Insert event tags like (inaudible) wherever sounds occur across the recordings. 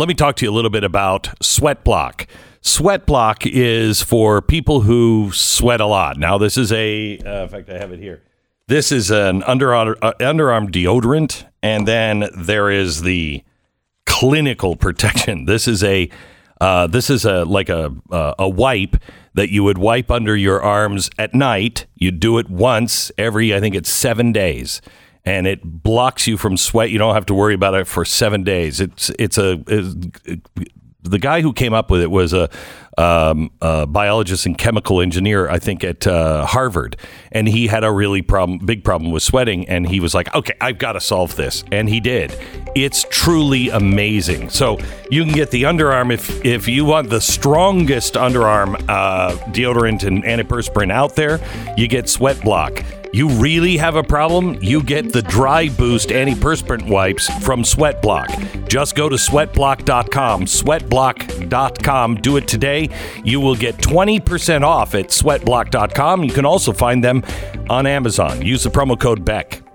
let me talk to you a little bit about Sweat Block. Sweat Block is for people who sweat a lot. Now, this is a, uh, in fact, I have it here. This is an underarm, uh, underarm deodorant, and then there is the clinical (laughs) protection. This is a uh, this is a like a uh, a wipe that you would wipe under your arms at night. You do it once every, I think it's seven days, and it blocks you from sweat. You don't have to worry about it for seven days. It's it's a it's, the guy who came up with it was a, um, a biologist and chemical engineer, I think, at uh, Harvard, and he had a really problem, big problem with sweating, and he was like, "Okay, I've got to solve this," and he did. It's truly amazing. So you can get the underarm if if you want the strongest underarm uh, deodorant and antiperspirant out there. You get Sweat Block. You really have a problem? You get the Dry Boost antiperspirant wipes from Sweatblock. Just go to sweatblock.com, sweatblock.com. Do it today. You will get 20% off at sweatblock.com. You can also find them on Amazon. Use the promo code BECK.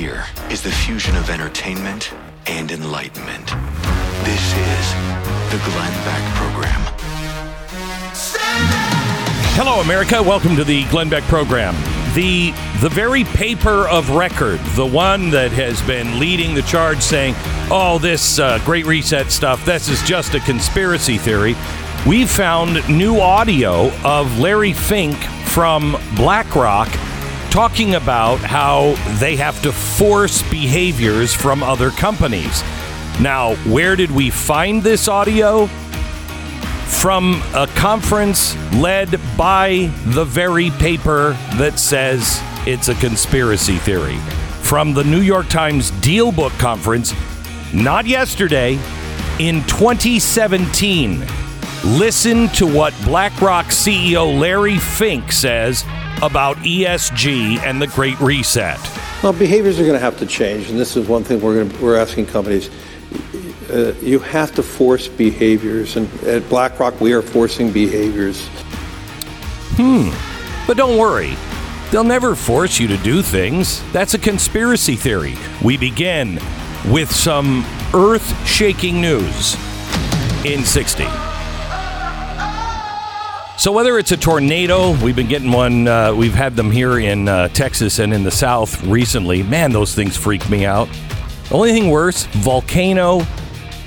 Hear is the fusion of entertainment and enlightenment. This is the Glenn Beck Program. Hello, America. Welcome to the Glenn Beck program. The the very paper of record, the one that has been leading the charge, saying, "Oh, this uh, Great Reset stuff, this is just a conspiracy theory." We found new audio of Larry Fink from BlackRock talking about how they have to force behaviors from other companies. Now, where did we find this audio? from a conference led by the very paper that says it's a conspiracy theory. From the New York Times DealBook Conference, not yesterday, in 2017. Listen to what BlackRock CEO Larry Fink says about ESG and the Great Reset. Well, behaviors are going to have to change, and this is one thing we're going to, we're asking companies. Uh, you have to force behaviors, and at BlackRock, we are forcing behaviors. Hmm. But don't worry, they'll never force you to do things. That's a conspiracy theory. We begin with some earth shaking news in 60. So, whether it's a tornado, we've been getting one, uh, we've had them here in uh, Texas and in the South recently. Man, those things freak me out. The only thing worse volcano,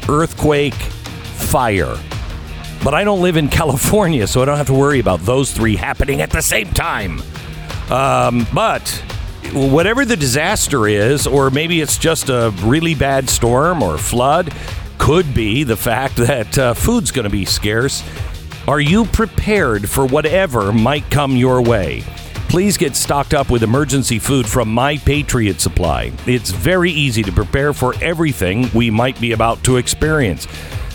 earthquake, fire. But I don't live in (laughs) California, so I don't have to worry about those three happening at the same time. Um, but whatever the disaster is, or maybe it's just a really bad storm or flood, could be the fact (laughs) that uh, food's going to be scarce. Are you prepared for whatever might come your way? Please get stocked up with emergency food from My Patriot Supply. It's very easy to prepare for everything we might be about to experience.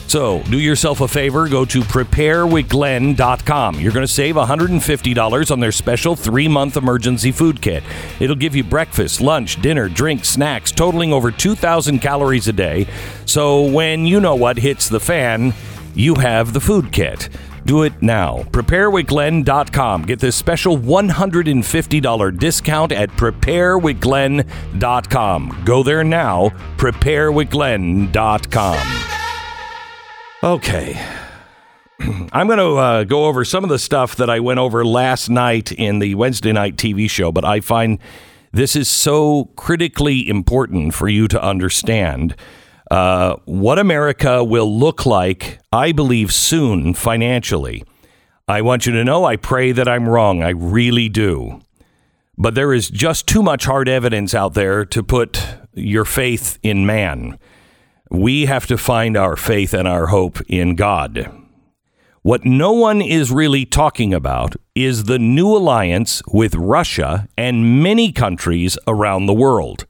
So, do yourself a favor, go to preparewithglenn.com. You're going to save $150 on their special three month emergency food kit. It'll give you breakfast, lunch, dinner, drinks, snacks, totaling over 2,000 calories a day. So, when you know what hits the fan, you have the food kit. Do it now. Preparewithglenn.com. Get this special $150 discount at preparewithglenn.com. Go there now. Preparewithglenn.com. Okay. (clears throat) I'm going to uh, go over some of the stuff that I went over last night in the Wednesday night TV show, but I find this is so critically important for you to understand uh, what America will look like, I believe, soon financially. I want you to know I pray that I'm wrong. I really do. But there is just too much hard evidence out there to put your faith in man. We have to find our faith and our hope in God. What no one is really talking about is the new alliance with Russia and many countries around the world.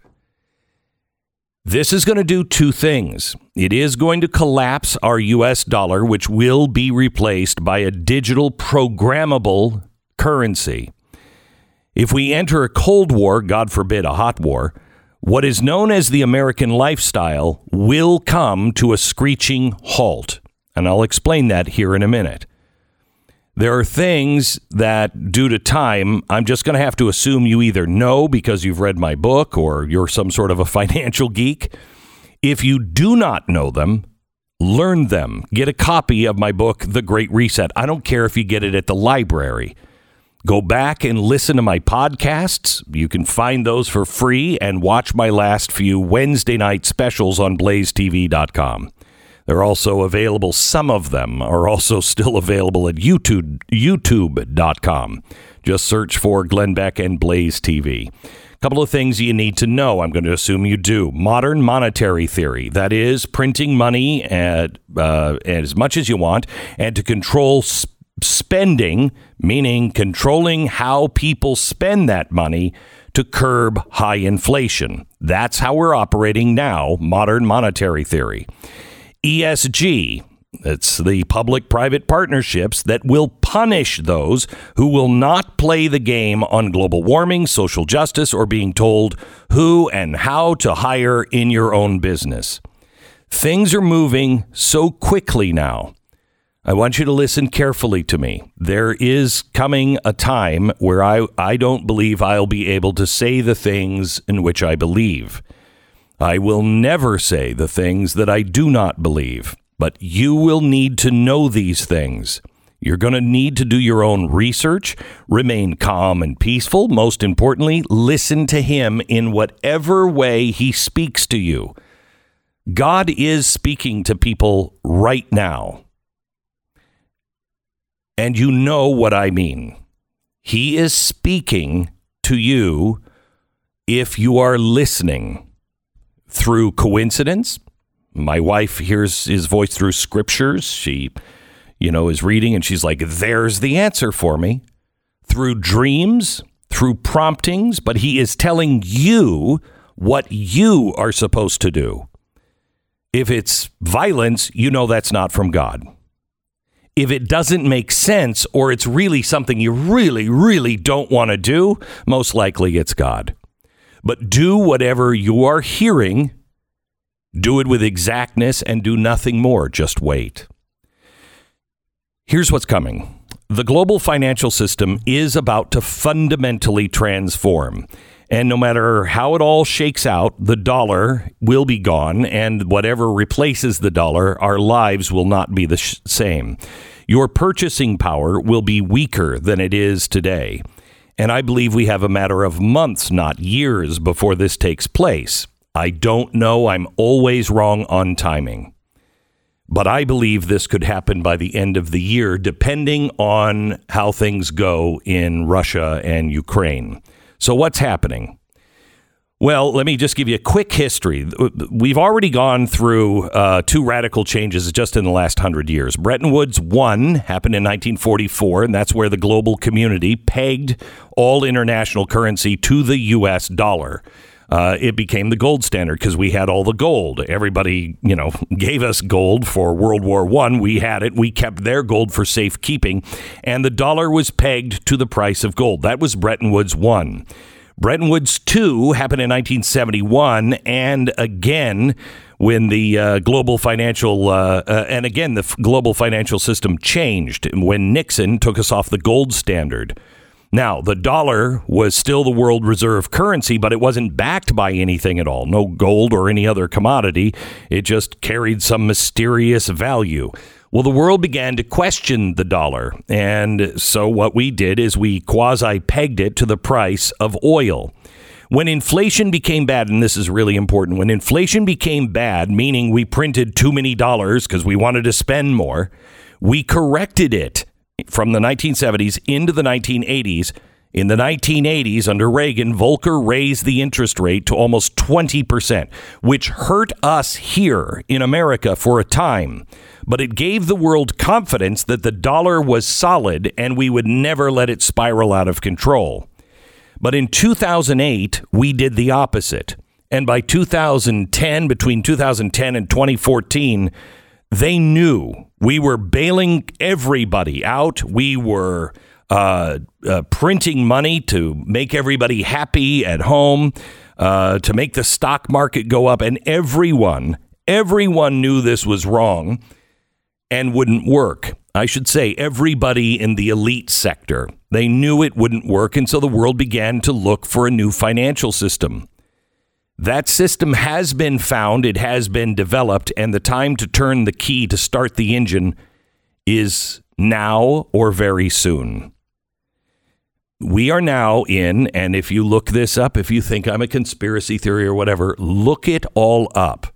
This is going to do two things. It is going to collapse our US dollar, which will be replaced by a digital programmable currency. If we enter a Cold War, God forbid a hot war, what is known as the American lifestyle will come to a screeching halt. And I'll explain that here in a minute. There are things that, due to time, I'm just going to have to assume you either know because you've read my book or you're some sort of a (laughs) financial geek. If you do not know them, learn them. Get a copy of my book, The Great Reset. I don't care if you get it at the library. Go back and listen to my podcasts. You can find those for free and watch my last few Wednesday night specials on blazetv.com. They're also available, some of them are also (laughs) still available at YouTube, youtube.com. Just search for Glenn Beck and Blaze TV. A Couple of things you need to know. I'm going to assume you do. Modern monetary theory, that is, printing money at, uh, as much as you want and to control sp- spending, meaning controlling how people spend that money to curb high inflation. That's how we're operating now, modern monetary theory. ESG. It's the public private partnerships that will punish those who will not play the game on global warming, social justice, or being told who and how to hire in your own business. Things are moving so quickly now. I want you to listen carefully to me. There is coming a time where I, I don't believe I'll be able to say the things in which I believe. I will never say the things that I do not believe, but you will need to know these things. You're going to need to do your own research, remain calm and peaceful. Most importantly, listen to Him in whatever way He speaks to you. God is speaking to people right now. And you know what I mean. He is speaking to you if you are listening through coincidence. My wife hears his voice through scriptures. She, you know, is reading and she's like, there's the answer for me. Through dreams, through promptings, but he is telling you what you are supposed to do. If it's violence, you know that's not from God. If it doesn't make sense or it's really something you really, really don't want to do, most likely it's God. But do whatever you are hearing, do it with exactness and do nothing more. Just wait. Here's what's coming the global financial system is about to fundamentally transform. And no matter how it all shakes out, the dollar will be gone, and whatever replaces the dollar, our lives will not be the sh- same. Your purchasing power will be weaker than it is today. And I believe we have a matter of months, not years, before this takes place. I don't know. I'm always wrong on timing. But I believe this could happen by the end of the year, depending on how things go in Russia and Ukraine. So, what's happening? Well, let me just give you a quick history. We've already gone through uh, two radical changes just in the last hundred years. Bretton Woods 1 happened in 1944, and that's where the global community pegged all international currency to the U.S. dollar. Uh, it became the gold standard because we had all the gold. Everybody, you know, (laughs) gave us gold for World War One. We had it. We kept their gold for safekeeping, and the dollar was pegged to the price of gold. That was Bretton Woods One. Bretton Woods 2 happened in 1971, and again, when the uh, global financial, uh, uh, and again, the f- global financial system changed when Nixon took us off the gold standard. Now, the dollar was still the world reserve currency, but it wasn't backed by anything at all no gold or any other commodity. It just carried some mysterious value. Well, the world began to question the dollar. And so what we did is we quasi pegged it to the price of oil. When inflation became bad, and this is really important, when inflation became bad, meaning we printed too many dollars because we wanted to spend more, we corrected it from the 1970s into the 1980s In the 1980s, under Reagan, Volcker raised the interest rate to almost 20%, which hurt us here in America for a time. But it gave the world confidence that the dollar was solid and we would never let it spiral out of control. But in 2008, we did the opposite. And by 2010, between 2010 and 2014, they knew we were bailing everybody out. We were uh, uh, printing money to make everybody happy at home, uh, to make the stock market go up. And everyone, everyone knew this was wrong and wouldn't work. I should say, everybody in the elite sector. They knew it wouldn't work. And so the world began to look for a new financial system. That system has been found, it has been developed, and the time to turn the key to start the engine is now or very soon. We are now in, and if you look this up, if you think I'm a conspiracy theory or whatever, look it all up.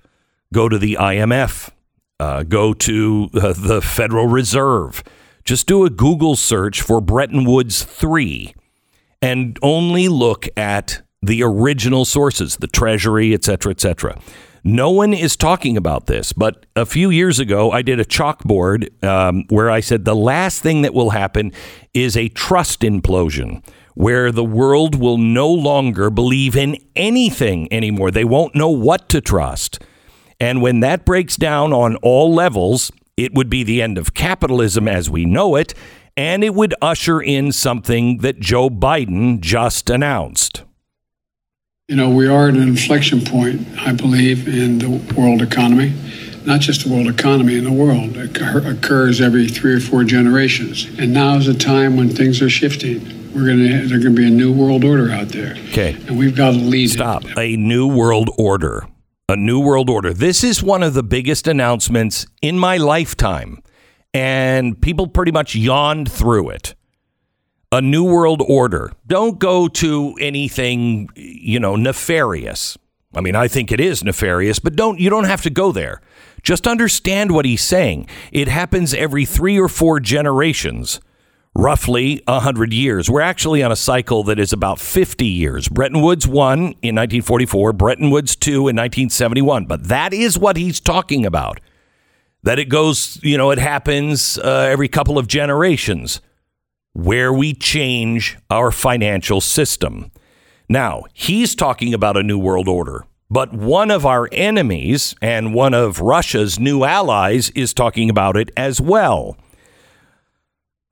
Go to the IMF, uh, go to uh, the Federal Reserve. Just do a Google search for Bretton Woods 3 and only look at the original sources, the Treasury, et cetera, et cetera. No one is talking about this, but a few years ago, I did a chalkboard um, where I said the last thing that will happen is a trust implosion where the world will no longer believe in anything anymore. They won't know what to trust. And when that breaks down on all levels, it would be the end of capitalism as we know it, and it would usher in something that Joe Biden just announced. You know, we are at an inflection point, I believe, in the world economy. Not just the world economy, in the world. It occurs every three or four generations. And now is a time when things are shifting. We're gonna there's gonna be a new world order out there. Okay. And we've got to lead it. Stop. A new world order. A new world order. This is one of the biggest announcements in my lifetime. And people pretty much yawned through it. A new world order. Don't go to anything, you know, nefarious. I mean, I think it is nefarious, but don't you don't have to go there. Just understand what he's saying. It happens every 3 or 4 generations roughly 100 years. We're actually on a cycle that is about 50 years. Bretton Woods 1 in 1944, Bretton Woods 2 in 1971. But that is what he's talking about. That it goes, you know, it happens uh, every couple of generations where we change our financial system. Now, he's talking about a new world order. But one of our enemies and one of Russia's new allies is talking about it as well.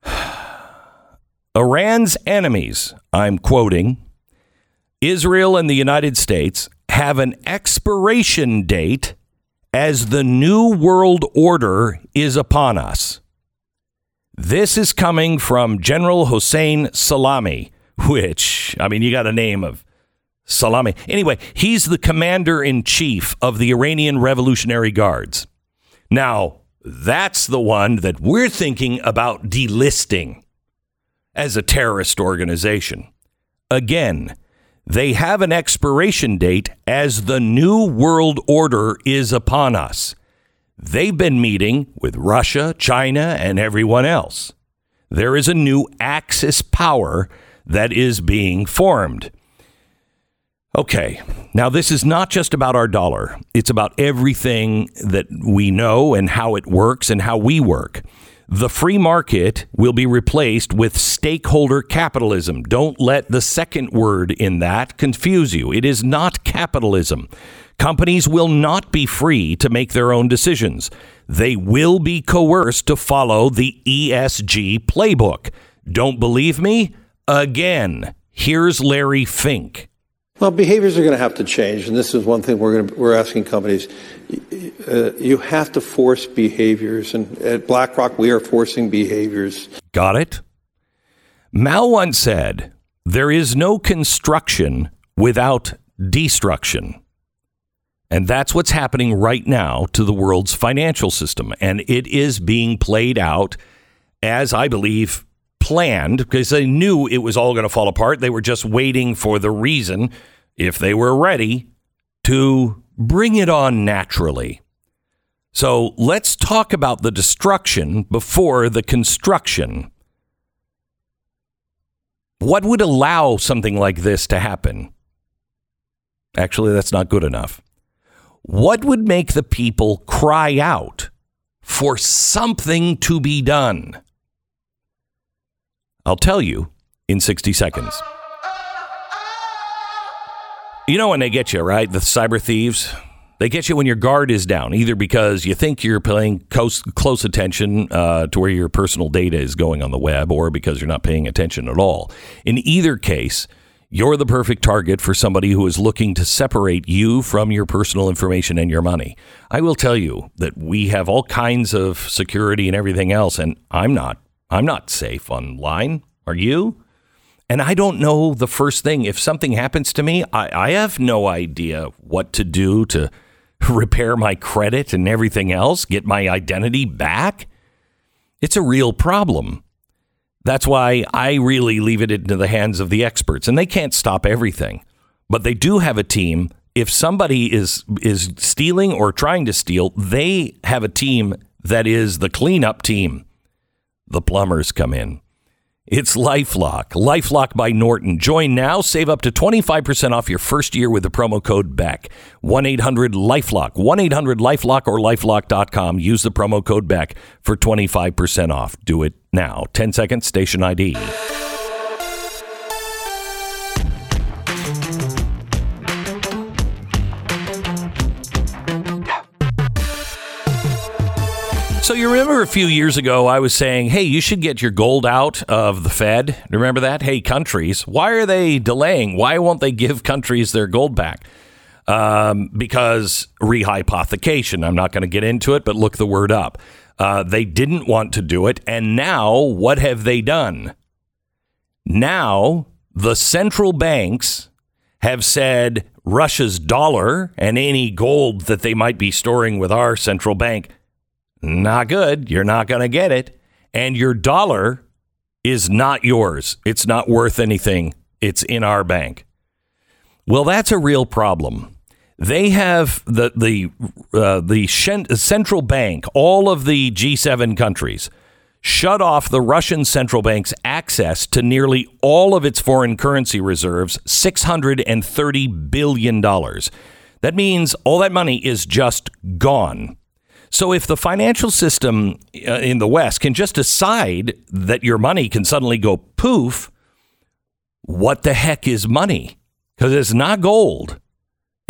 (sighs) Iran's enemies, I'm quoting, Israel and the United States have an expiration date as the new world order is upon us. This is coming from General Hossein Salami, which, I mean, you got a name of Salami. Anyway, he's the commander in chief of the Iranian Revolutionary Guards. Now, that's the one that we're thinking about delisting as a terrorist organization. Again, they have an expiration date as the new world order is upon us. They've been meeting with Russia, China, and everyone else. There is a new Axis power that is being formed. Okay, now this is not just about our dollar. It's about everything that we know and how it works and how we work. The free market will be replaced with stakeholder capitalism. Don't let the second word in that confuse you. It is not capitalism. Companies will not be free to make their own decisions. They will be coerced to follow the ESG playbook. Don't believe me? Again, here's Larry Fink. Well, behaviors are going to have to change, and this is one thing we're going to, we're asking companies. Uh, you have to force behaviors, and at BlackRock we are forcing behaviors. Got it? Mao once said, There is no construction without destruction. And that's what's happening right now to the world's financial system. And it is being played out as I believe planned because they knew it was all going to fall apart. They were just waiting for the reason, if they were ready, to bring it on naturally. So let's talk about the destruction before the construction. What would allow something like this to happen? Actually, that's not good enough. What would make the people cry out for something to be done? I'll tell you in 60 seconds. You know when they get you, right? The cyber thieves. They get you when your guard is down, either because you think you're paying close, close attention uh, to where your personal data is going on the web, or because you're not paying attention at all. In either case, you're the perfect target for somebody who is looking to separate you from your personal information and your money. I will tell you that we have all kinds of security and everything else, and I'm not. I'm not safe online. Are you? And I don't know the first thing. If something happens to me, I, I have no idea what to do to (laughs) repair my credit and everything else, get my identity back. It's a real problem. That's why I really leave it into the hands of the experts, and they can't stop everything. But they do have a team. If somebody is is stealing or trying to steal, they have a team that is the cleanup team. The plumbers come in. It's Lifelock. Lifelock by Norton. Join now. Save up to 25% off your first year with the promo code BECK. 1 800 Lifelock. 1 800 Lifelock or lifelock.com. Use the promo code BECK for 25% off. Do it now. 10 seconds, station ID. So you remember a few years ago, I was saying, "Hey, you should get your gold out of the Fed." Remember that? Hey, countries, why are they delaying? Why won't they give countries their gold back? Um, because rehypothecation. I'm not going to get into it, but look the word up. Uh, they didn't want to do it, and now what have they done? Now the central banks have said Russia's dollar and any gold that they might be storing with our central bank not good. You're not going to get it. And your dollar is not yours. It's not worth anything. It's in our bank. Well, that's a real problem. They have the the uh, the central bank, all of the G7 countries, shut off the Russian central bank's access to nearly all of its foreign currency reserves, six hundred and thirty billion dollars. That means all that money is just gone. So if the financial system uh, in the West can just decide that your money can suddenly go poof, what the heck is money? Because it's not gold.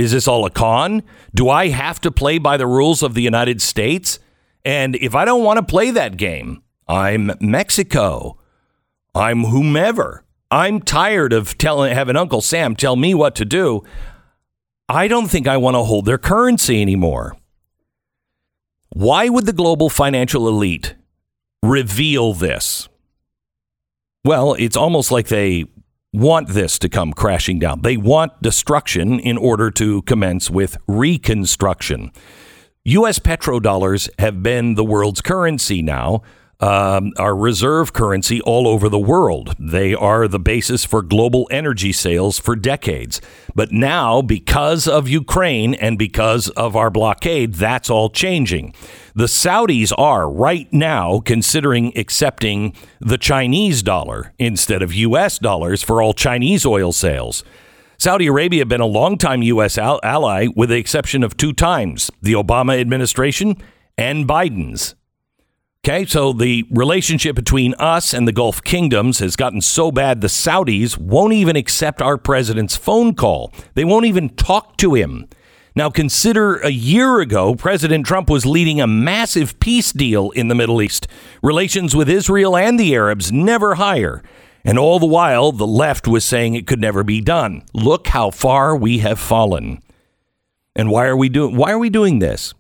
Is this all a con? Do I have to play by the rules of the United States? And if I don't want to play that game, I'm Mexico. I'm whomever. I'm tired of telling having Uncle Sam tell me what to do. I don't think I want to hold their currency anymore. Why would the global financial elite reveal this? Well, it's almost like they want this to come crashing down. They want destruction in order to commence with reconstruction. U.S. petrodollars have been the world's currency now, um, our reserve currency all over the world. They are the basis for global energy sales for decades. But now, because of Ukraine and because of our blockade, that's all changing. The Saudis are right now considering accepting the Chinese dollar instead of U.S. dollars for all Chinese oil sales. Saudi Arabia been a longtime U.S. Al- ally, with the exception of two times the Obama administration and Biden's. Okay, so the relationship between us and the Gulf kingdoms has gotten so bad the Saudis won't even accept our president's phone call. They won't even talk to him. Now, consider a year ago, President Trump was leading a massive peace deal in the Middle East. Relations with Israel and the Arabs never higher. And all the while, the left was saying it could never be done. Look how far we have fallen. And why are we doing why are we doing this?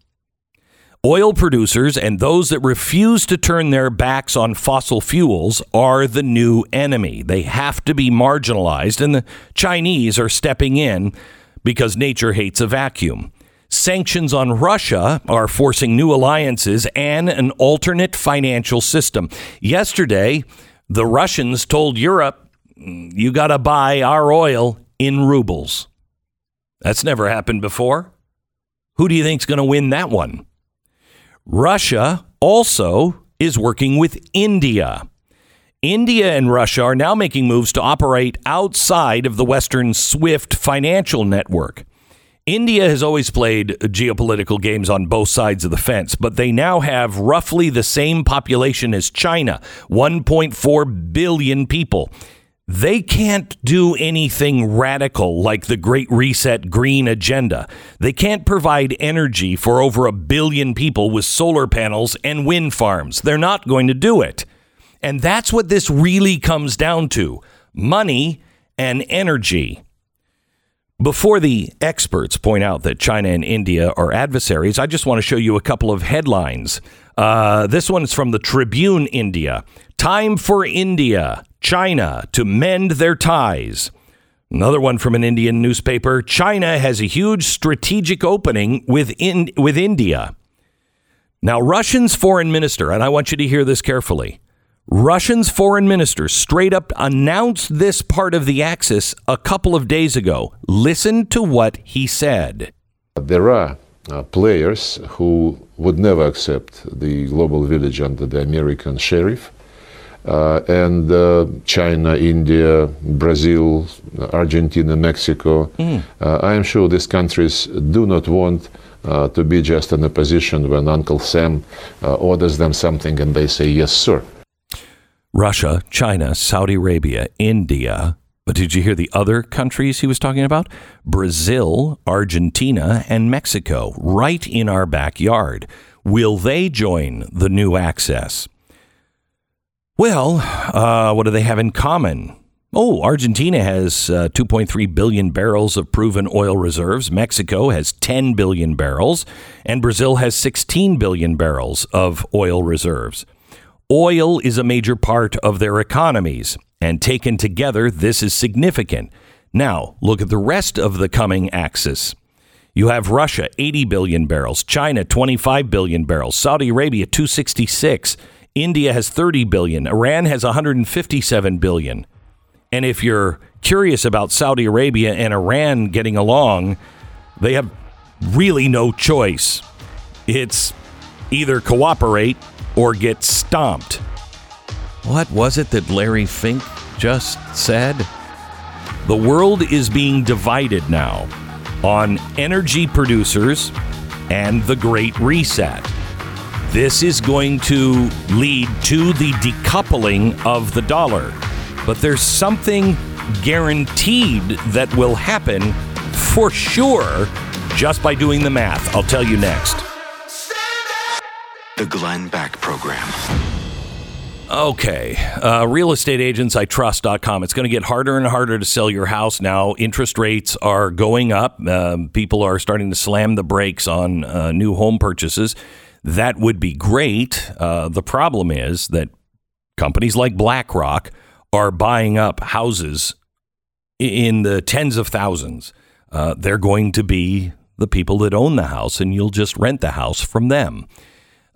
Oil producers and those that refuse to turn their backs on fossil fuels are the new enemy. They have to be marginalized, and the Chinese are stepping in because nature hates a vacuum. Sanctions on Russia are forcing new alliances and an alternate financial system. Yesterday, the Russians told Europe, mm, you got to buy our oil in rubles. That's never happened before. Who do you think's going to win that one? Russia also is working with India. India and Russia are now making moves to operate outside of the Western SWIFT financial network. India has always played geopolitical games on both sides of the fence, but they now have roughly the same population as China 1.4 billion people. They can't do anything radical like the Great Reset Green Agenda. They can't provide energy for over a billion people with solar panels and wind farms. They're not going to do it. And that's what this really comes down to money and energy. Before the experts point out that China and India are adversaries, I just want to show you a couple of headlines. Uh, this one's from the Tribune India. Time for India, China to mend their ties. Another one from an Indian newspaper China has a huge strategic opening with, with India. Now, Russian's foreign minister, and I want you to hear this carefully. Russian's foreign minister straight up announced this part of the axis a couple of days ago. Listen to what he said. There are uh, players who would never accept the global village under the American sheriff. Uh, and uh, China, India, Brazil, Argentina, Mexico. Uh, I am sure these countries do not want uh, to be just in a position when Uncle Sam uh, orders them something and they say, yes, sir. Russia, China, Saudi Arabia, India. But did you hear the other countries he was talking about? Brazil, Argentina, and Mexico, right in our backyard. Will they join the new Axis? Well, uh, what do they have in common? Oh, Argentina has uh, 2.3 billion barrels of proven oil reserves. Mexico has 10 billion barrels. And Brazil has 16 billion barrels of oil reserves. Oil is a major part of their economies, and taken together, this is significant. Now, look at the rest of the coming axis. You have Russia, 80 billion barrels, China, 25 billion barrels, Saudi Arabia, 266, India has 30 billion, Iran has 157 billion. And if you're curious about Saudi Arabia and Iran getting along, they have really no choice. It's either cooperate or get stomped. What was it that Larry Fink just said? The world is being divided now on energy producers and the Great Reset. This is going to lead to the decoupling of the dollar. But there's something guaranteed that will happen for sure just by doing the math. I'll tell you next. The Glenn Beck Program. Okay. Uh, realestateagentsitrust.com. It's going to get harder and harder to sell your house now. Interest rates are going up. Um, people are starting to slam the brakes on uh, new home purchases. That would be great. Uh, the problem is that companies like BlackRock are buying up houses in the tens of thousands. Uh, they're going to be the people that own the house, and you'll just rent the house from them.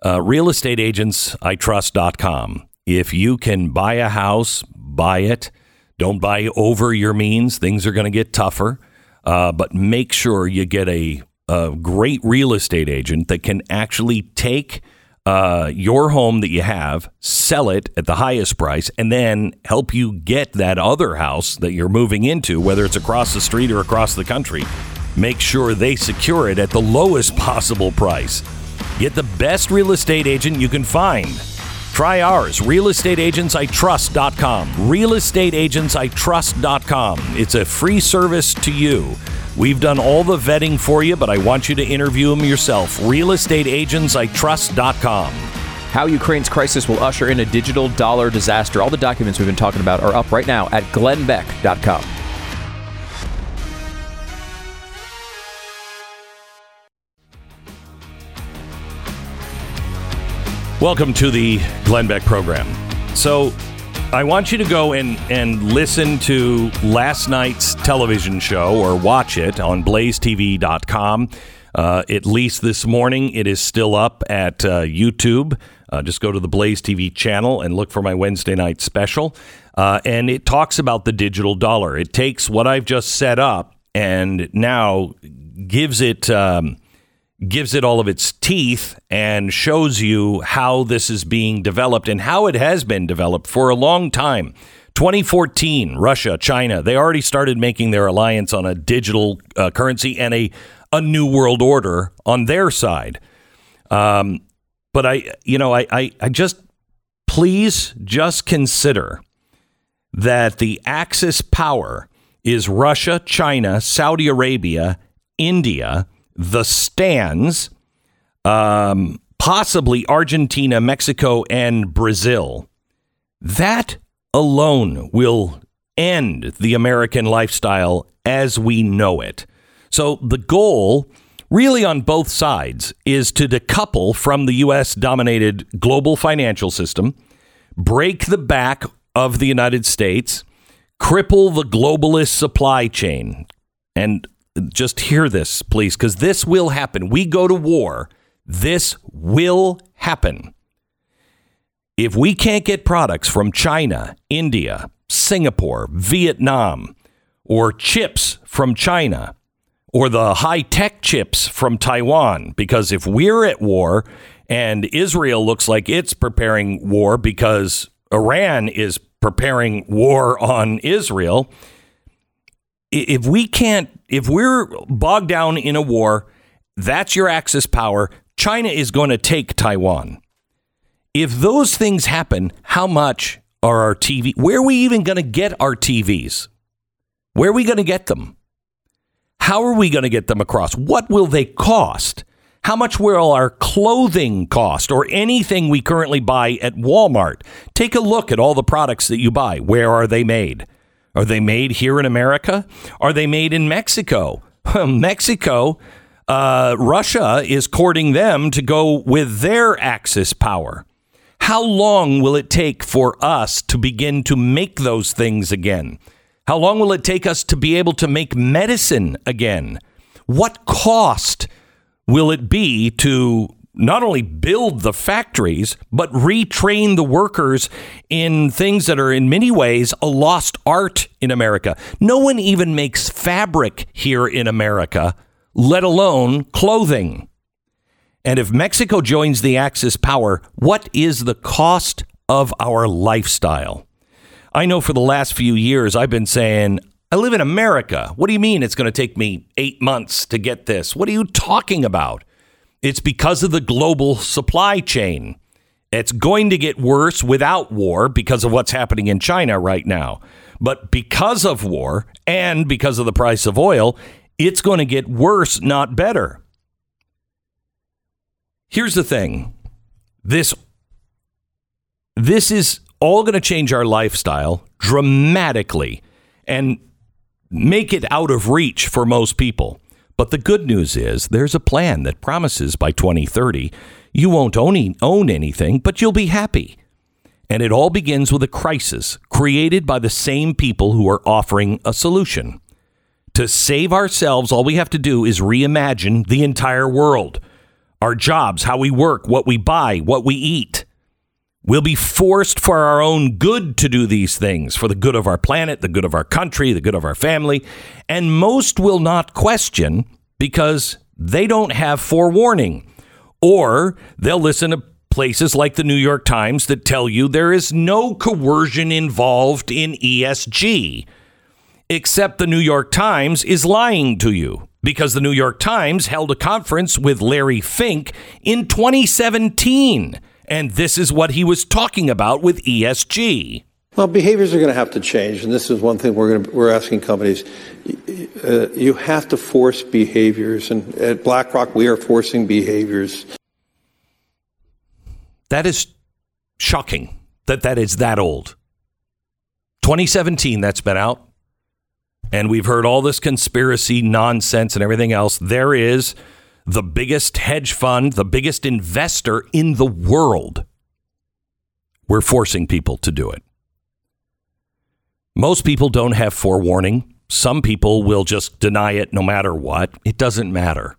Uh, realestateagentsitrust.com. If you can buy a house, buy it. Don't buy over your means. Things are going to get tougher. Uh, but make sure you get a, a great real estate agent that can actually take uh, your home that you have, sell it at the highest price, and then help you get that other house that you're moving into, whether it's across the street or across the country. Make sure they secure it at the lowest possible price. Get the best real estate agent you can find. Try ours, realestateagentsitrust.com. Realestateagentsitrust.com. It's a free service to you. We've done all the vetting for you, but I want you to interview them yourself. Realestateagentsitrust.com. How Ukraine's crisis will usher in a digital dollar disaster. All the documents we've been talking about are up right now at glennbeck.com. Welcome to the Glenn Beck program. So, I want you to go and, and listen to last night's television show or watch it on blazetv.com. Uh, at least this morning, it is still up at uh, YouTube. Uh, just go to the Blaze TV channel and look for my Wednesday night special. Uh, and it talks about the digital dollar. It takes what I've just set up and now gives it. Um, gives it all of its teeth and shows you how this is being developed and how it has been developed for a long time. 2014, Russia, China, they already started making their alliance on a digital uh, currency and a, a new world order on their side. Um, but I, you know, I, I, I just, please just consider that the Axis power is Russia, China, Saudi Arabia, India, the stands, um, possibly Argentina, Mexico, and Brazil. That alone will end the American lifestyle as we know it. So the goal, really on both sides, is to decouple from the U.S. dominated global financial system, break the back of the United States, cripple the globalist supply chain, and just hear this, please, because this will happen. We go to war. This will happen. If we can't get products from China, India, Singapore, Vietnam, or chips from China, or the high tech chips from Taiwan, because if we're at war and Israel looks like it's preparing war because Iran is preparing war on Israel, if we can't, if we're bogged down in a war, that's your Axis power. China is going to take Taiwan. If those things happen, how much are our TV? Where are we even going to get our TVs? Where are we going to get them? How are we going to get them across? What will they cost? How much will our clothing cost or anything we currently buy at Walmart? Take a look at all the products that you buy. Where are they made? Are they made here in America? Are they made in Mexico? Mexico, uh, Russia is courting them to go with their Axis power. How long will it take for us to begin to make those things again? How long will it take us to be able to make medicine again? What cost will it be to not only build the factories, but retrain the workers in things that are in many ways a lost art in America. No one even makes fabric here in America, let alone clothing. And if Mexico joins the Axis power, what is the cost of our lifestyle? I know for the last few years I've been saying, I live in America. What do you mean it's going to take me eight months to get this? What are you talking about? It's because of the global supply chain. It's going to get worse without war because of what's happening in China right now. But because of war and because of the price of oil, it's going to get worse, not better. Here's the thing. This this is all going to change our lifestyle dramatically and make it out of reach for most people. But the good news is there's a plan that promises by 2030 you won't own, own anything, but you'll be happy. And it all begins with a crisis created by the same people who are offering a solution. To save ourselves, all we have to do is reimagine the entire world our jobs, how we work, what we buy, what we eat. We'll be forced for our own good to do these things, for the good of our planet, the good of our country, the good of our family. And most will not question because they don't have forewarning. Or they'll listen to places like the New York Times that tell you there is no coercion involved in ESG, except the New York Times is lying to you because the New York Times held a conference with Larry Fink in 2017 and this is what he was talking about with ESG. Well, behaviors are going to have to change, and this is one thing we're going to, we're asking companies. Uh, you have to force behaviors, and at BlackRock we are forcing behaviors. That is shocking. That that is that old. 2017, that's been out, and we've heard all this conspiracy nonsense and everything else. There is the biggest hedge fund, the biggest investor in the world. We're forcing people to do it. Most people don't have forewarning. Some people will just deny it no matter what. It doesn't matter.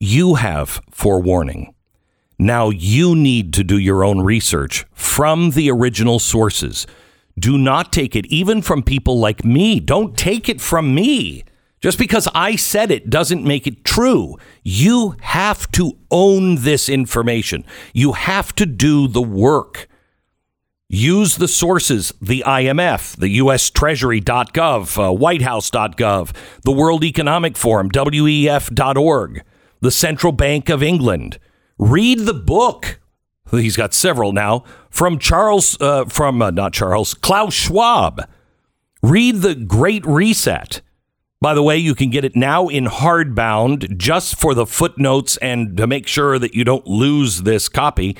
You have forewarning. Now you need to do your own research from the original sources. Do not take it even from people like me. Don't take it from me. Just because I said it doesn't make it true. You have to own this information. You have to do the work. Use the sources the IMF, the US Treasury.gov, uh, WhiteHouse.gov, the World Economic Forum, WEF.org, the Central Bank of England. Read the book. He's got several now from Charles, uh, from uh, not Charles, Klaus Schwab. Read the Great Reset. By the way, you can get it now in hardbound just for the footnotes and to make sure that you don't lose this copy.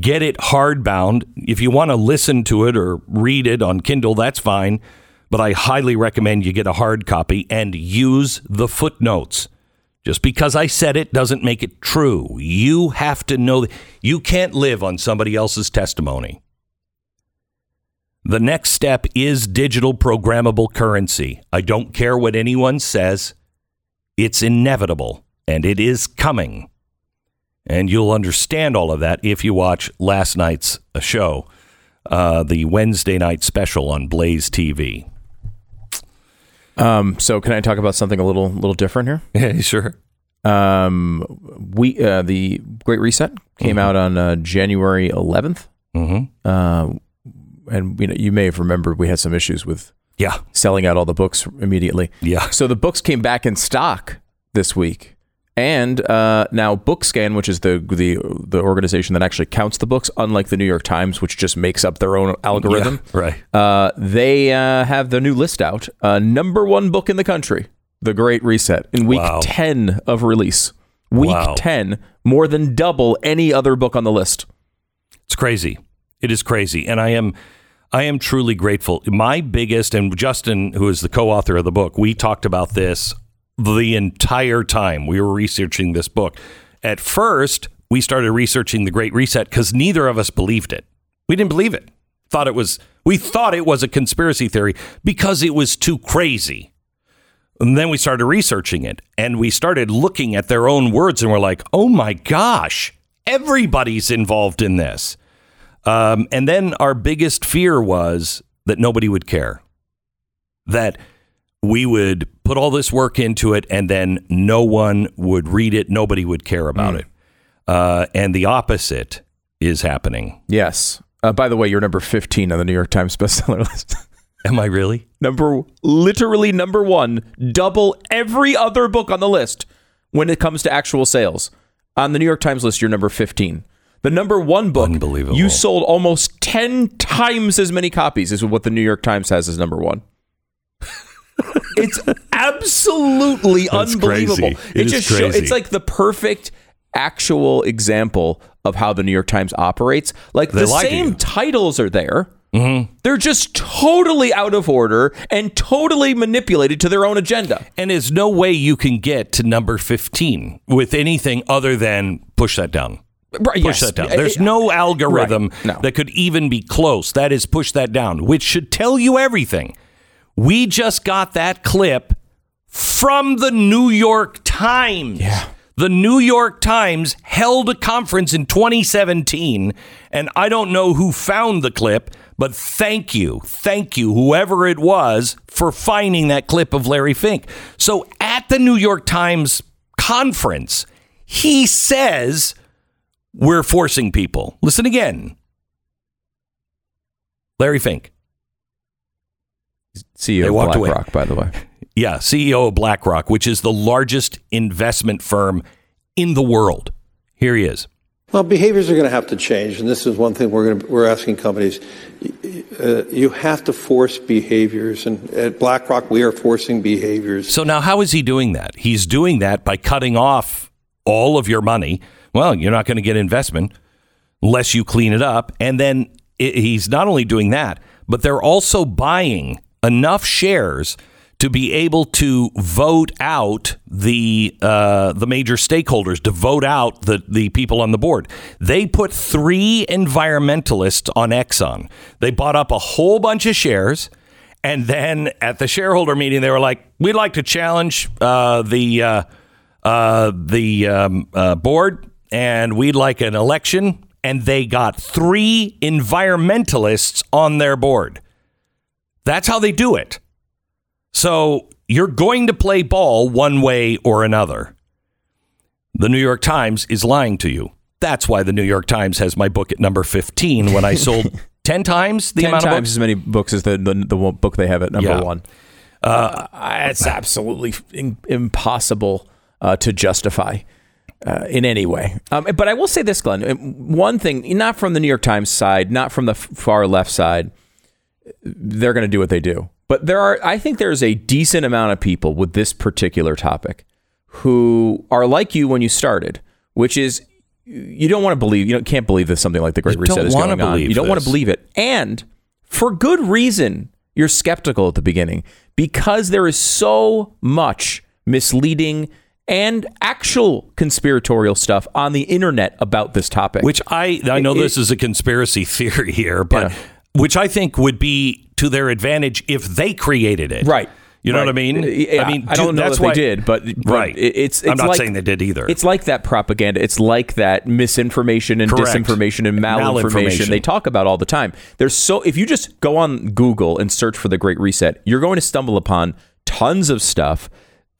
Get it hardbound. If you want to listen to it or read it on Kindle, that's fine. But I highly recommend you get a hard copy and use the footnotes. Just because I said it doesn't make it true. You have to know that you can't live on somebody else's testimony. The next step is digital programmable currency. I don't care what anyone says, it's inevitable and it is coming. And you'll understand all of that if you watch last night's uh, show, uh, the Wednesday night special on Blaze TV. Um, so can I talk about something a little little different here? (laughs) Yeah, sure. Um, we uh, the Great Reset came out on uh, January 11th, Mm-hmm. And you know you may have remembered we had some issues with Yeah, selling out all the books immediately. yeah. So the books came back in stock this week, and uh, now BookScan, which is the the the organization that actually counts the books, unlike the New York Times, which just makes up their own algorithm. Yeah, right. Uh, they uh, have their new list out. Uh, number one book in the country, The Great Reset, in week Wow. 10 of release. Week Wow. 10, more than double any other book on the list. It's crazy. It is crazy, and I am, I am truly grateful. My biggest and Justin, who is the co-author of the book, we talked about this the entire time we were researching this book. At first, we started researching the Great Reset because neither of us believed it. We didn't believe it. Thought it was. We thought it was a conspiracy theory because it was too crazy. And then we started researching it and we started looking at their own words and we're like, oh my gosh, everybody's involved in this. Um, and then our biggest fear was that nobody would care, that we would put all this work into it and then no one would read it, nobody would care about it. Uh, and the opposite is happening. Yes. Uh, by the way, you're number 15 on the New York Times bestseller (laughs) list. Am I really? number, literally number one, double every other book on the list when it comes to actual sales. On the New York Times list, you're number 15. The number one book, Unbelievable. you sold almost 10 times as many copies as what the New York Times has as number one. (laughs) it's absolutely That's unbelievable. It is just show, it's like the perfect actual example of how the New York Times operates. Like They the same you. titles are there. Mm-hmm. They're just totally out of order and totally manipulated to their own agenda. And there's no way you can get to number 15 with anything other than push that down. Right, Push yes. that down. Eh, There's eh, no algorithm Right. No. that could even be close. That is push that down, which should tell you everything. We just got that clip from the New York Times. Yeah. The New York Times held a conference in 2017, and I don't know who found the clip, but thank you, thank you, whoever it was, for finding that clip of Larry Fink. So at the New York Times conference, he says, We're forcing people. Listen again. Larry Fink. CEO They of walked away. BlackRock, by the way. (laughs) Yeah, CEO of BlackRock, which is the largest investment firm in the world. Here he is. Well, behaviors are going to have to change, and this is one thing we're going to, we're asking companies. Uh, you have to force behaviors, and at BlackRock we are forcing behaviors. So now, how is he doing that? He's doing that by cutting off all of your money. Well, you're not going to get investment unless you clean it up. And then i he's not only doing that, but they're also buying enough shares to be able to vote out the uh, the major stakeholders, to vote out the the people on the board. They put three environmentalists on Exxon. They bought up a whole bunch of shares. And then at the shareholder meeting, they were like, "We'd like to challenge uh, the uh, uh, the um, uh, board, and we'd like an election." And they got three environmentalists on their board. That's how they do it. So you're going to play ball one way or another. The New York Times is lying to you. That's why the New York Times has my book at number 15 when I sold (laughs) 10 times the Ten amount times of books. as many books as the, the the book they have at number Yeah. one. Uh, it's absolutely impossible uh, to justify uh, in any way. Um, but I will say this, Glenn. uh, One thing, not from the New York Times side, not from the far left side, they're going to do what they do. But there are, I think, there's a decent amount of people with this particular topic who are like you when you started, which is you don't want to believe, you can't believe that something like the Great You Reset is going on. You don't want to believe it, and for good reason. You're skeptical at the beginning because there is so much misleading and actual conspiratorial stuff on the internet about this topic. Which I I know It- this is a conspiracy (laughs) theory here, but Yeah. which I think would be to their advantage if they created it. Right. You know Right. what I mean? Yeah, I mean, I don't know that's that they why- did, but, but right. it's, it's I'm not like, saying they did either. It's like that propaganda. It's like that misinformation and Correct. disinformation and malinformation, Malinformation. they talk about all the time. There's so if you just go on Google and search for the Great Reset, you're going to stumble upon tons of stuff.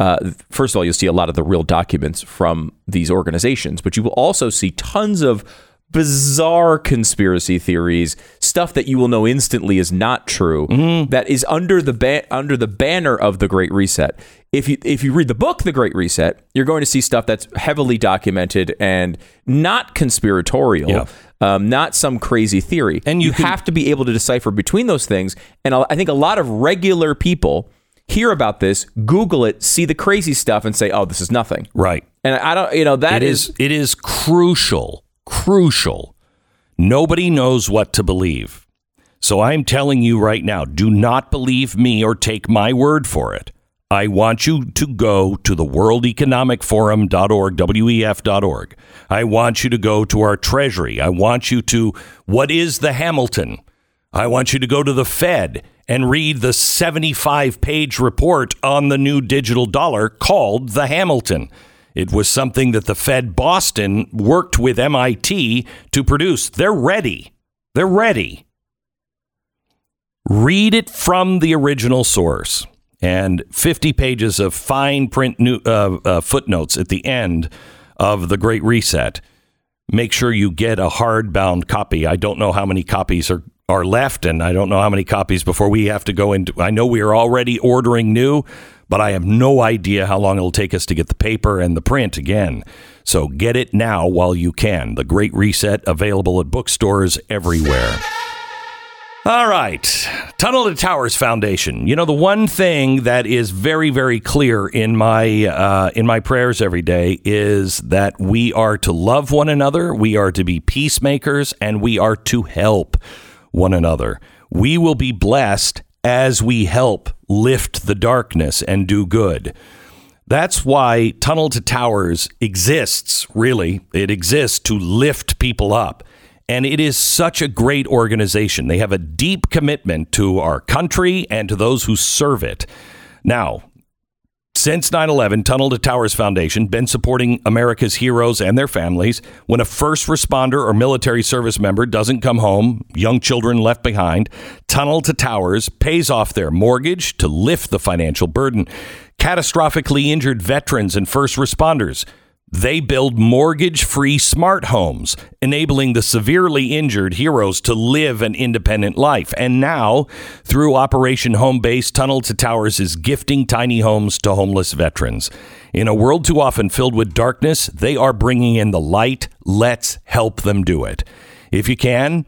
Uh, first of all, you'll see a lot of the real documents from these organizations, but you will also see tons of bizarre conspiracy theories, stuff that you will know instantly is not true, that is under the ba- under the banner of the Great Reset. If you if you read the book The Great Reset, you're going to see stuff that's heavily documented and not conspiratorial, Yeah. um, not some crazy theory. And you you can- have to be able to decipher between those things. And I think a lot of regular people hear about this, Google it, see the crazy stuff, and say, "Oh, this is nothing." right. And I don't, you know, that It is is it is crucial, crucial. Nobody knows what to believe. So I'm telling you right now, do not believe me or take my word for it. I want you to go to the worldeconomicforum.org, wef.org. I want you to go to our treasury. I want you to what is the Hamilton? I want you to go to the Fed and read the 75 page report on the new digital dollar called the Hamilton. It was something that the Fed Boston worked with MIT to produce. They're ready. They're ready. Read it from the original source and 50 pages of fine print new, uh, uh, footnotes at the end of the Great Reset. Make sure you get a hardbound copy. I don't know how many copies are, are left, and I don't know how many copies before we have to go into. I know we are already ordering new, but I have no idea how long it'll take us to get the paper and the print again. So get it now while you can. The Great Reset available at bookstores everywhere. All right. Tunnel to Towers Foundation. You know, the one thing that is very, very clear in my uh, in my prayers every day is that we are to love one another, we are to be peacemakers, and we are to help one another. We will be blessed as we help lift the darkness and do good. That's why Tunnel to Towers exists, really. It exists to lift people up. And it is such a great organization. They have a deep commitment to our country and to those who serve it. Now, since 9 11, Tunnel to Towers Foundation been supporting America's heroes and their families. When a first responder or military service member doesn't come home, young children left behind, Tunnel to Towers pays off their mortgage to lift the financial burden. Catastrophically injured veterans and first responders. They build mortgage free smart homes, enabling the severely injured heroes to live an independent life. And now, through Operation Home Base, Tunnel to Towers is gifting tiny homes to homeless veterans. In a world too often filled with darkness, they are bringing in the light. Let's help them do it. If you can,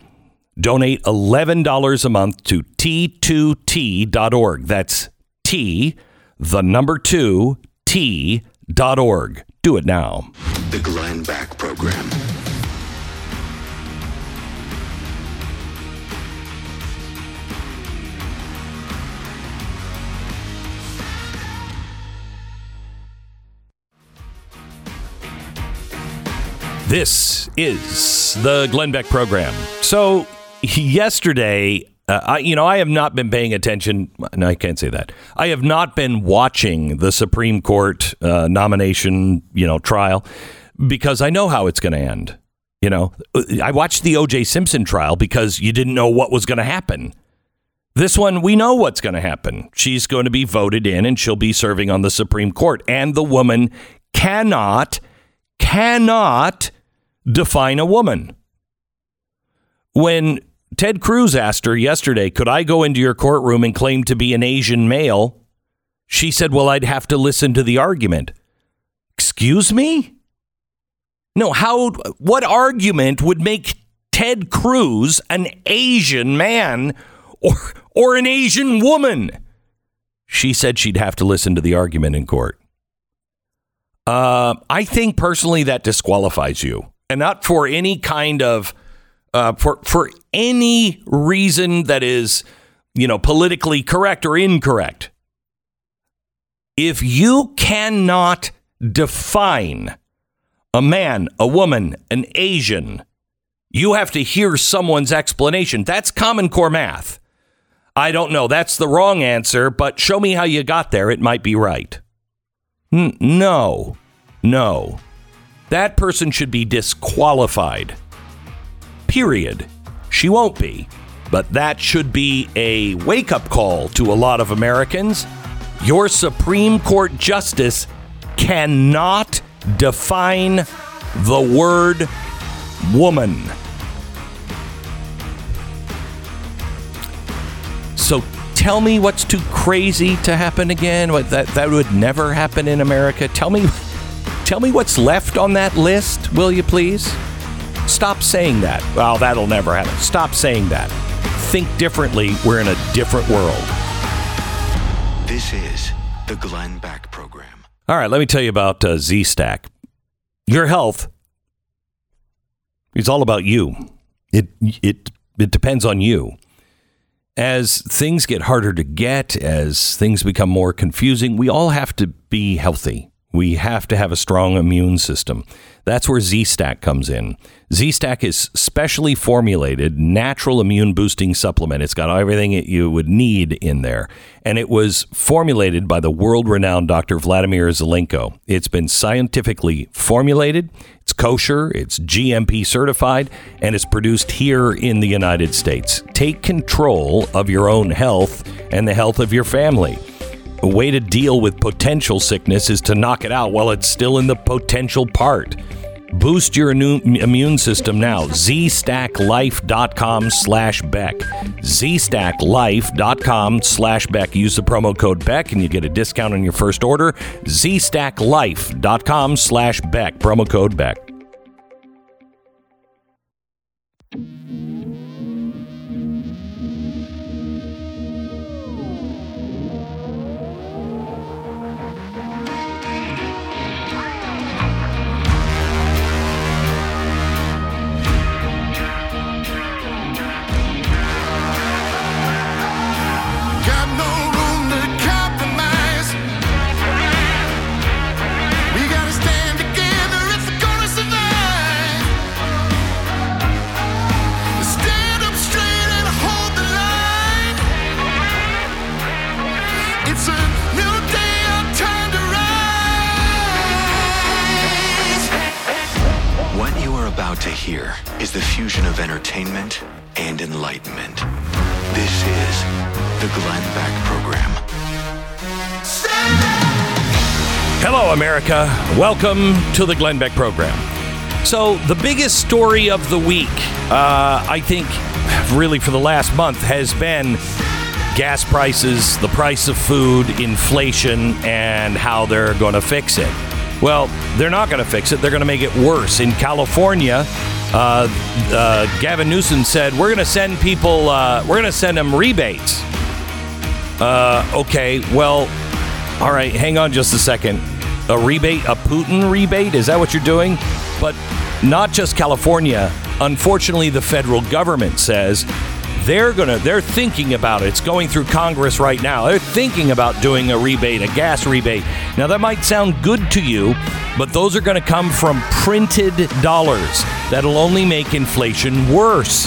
donate $11 a month to T2T.org. That's T, the number two, T.org. Do it now. The Glenn Beck Program. This is the Glenn Beck program. So, yesterday, uh, I, you know, I have not been paying attention. No, I can't say that. I have not been watching the Supreme Court uh, nomination, you know, trial because I know how it's going to end. You know, I watched the O.J. Simpson trial because you didn't know what was going to happen. This one, we know what's going to happen. She's going to be voted in and she'll be serving on the Supreme Court. And the woman cannot, cannot define a woman. When Ted Cruz asked her yesterday, Could I go into your courtroom and claim to be an Asian male? She said, Well, I'd have to listen to the argument. Excuse me? No, how, what argument would make Ted Cruz an Asian man or, or an Asian woman? She said she'd have to listen to the argument in court. Uh, I think personally that disqualifies you, and not for any kind of uh, for for any reason that is, you know, politically correct or incorrect. If you cannot define a man, a woman, an Asian, you have to hear someone's explanation. That's Common Core math. I don't know. That's the wrong answer, but show me how you got there. It might be right. N- no, no. That person should be disqualified. Period. She won't be. But that should be a wake up call to a lot of Americans. Your Supreme Court justice cannot define the word woman. So tell me what's too crazy to happen again. What that that would never happen in America. Tell me tell me what's left on that list, will you please? Stop saying that. Well, that'll never happen. Stop saying that. Think differently. We're in a different world. This is the Glenn Beck Program. All right, let me tell you about uh, Z Stack. Your health is all about you. It it it depends on you. As things get harder to get, as things become more confusing, we all have to be healthy. We have to have a strong immune system. That's where Z Stack comes in. Z Stack is specially formulated natural immune boosting supplement. It's got everything that you would need in there. And it was formulated by the world renowned Dr. Vladimir Zelenko. It's been scientifically formulated, it's kosher, it's GMP certified, and it's produced here in the United States. Take control of your own health and the health of your family. A way to deal with potential sickness is to knock it out while it's still in the potential part. Boost your immune system now. zstacklife.com slash Beck. zstacklife.com slash Beck. Use the promo code Beck and you get a discount on your first order. zstacklife.com slash Beck. Promo code Beck. Welcome to the Glenn Beck program. So, the biggest story of the week, uh, I think, really for the last month, has been gas prices, the price of food, inflation, and how they're going to fix it. Well, they're not going to fix it. They're going to make it worse. In California, uh, uh, Gavin Newsom said, "We're going to send people. Uh, we're going to send them rebates." Uh, okay, well, all right, hang on just a second. A rebate, a Putin rebate? Is that what you're doing? But not just California. Unfortunately, the federal government says they're gonna they're thinking about it. It's going through Congress right now. They're thinking about doing a rebate, a gas rebate. Now that might sound good to you, but those are going to come from printed dollars. That'll only make inflation worse.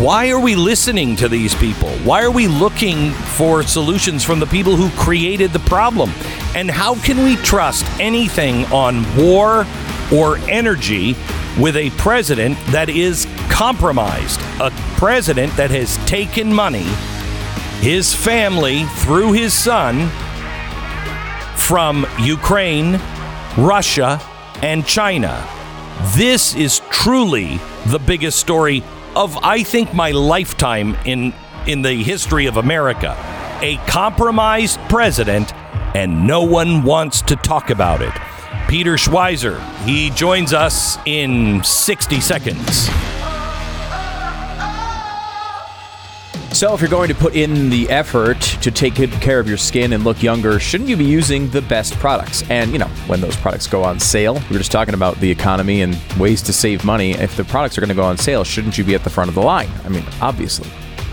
Why are we listening to these people? Why are we looking for solutions from the people who created the problem? And how can we trust anything on war or energy with a president that is compromised? A president that has taken money his family through his son from Ukraine, Russia, and China. This is truly the biggest story of I think my lifetime in in the history of America. A compromised president and no one wants to talk about it. Peter Schweizer, he joins us in 60 seconds. So, if you're going to put in the effort to take good care of your skin and look younger, shouldn't you be using the best products? And, you know, when those products go on sale, we were just talking about the economy and ways to save money. If the products are going to go on sale, shouldn't you be at the front of the line? I mean, obviously.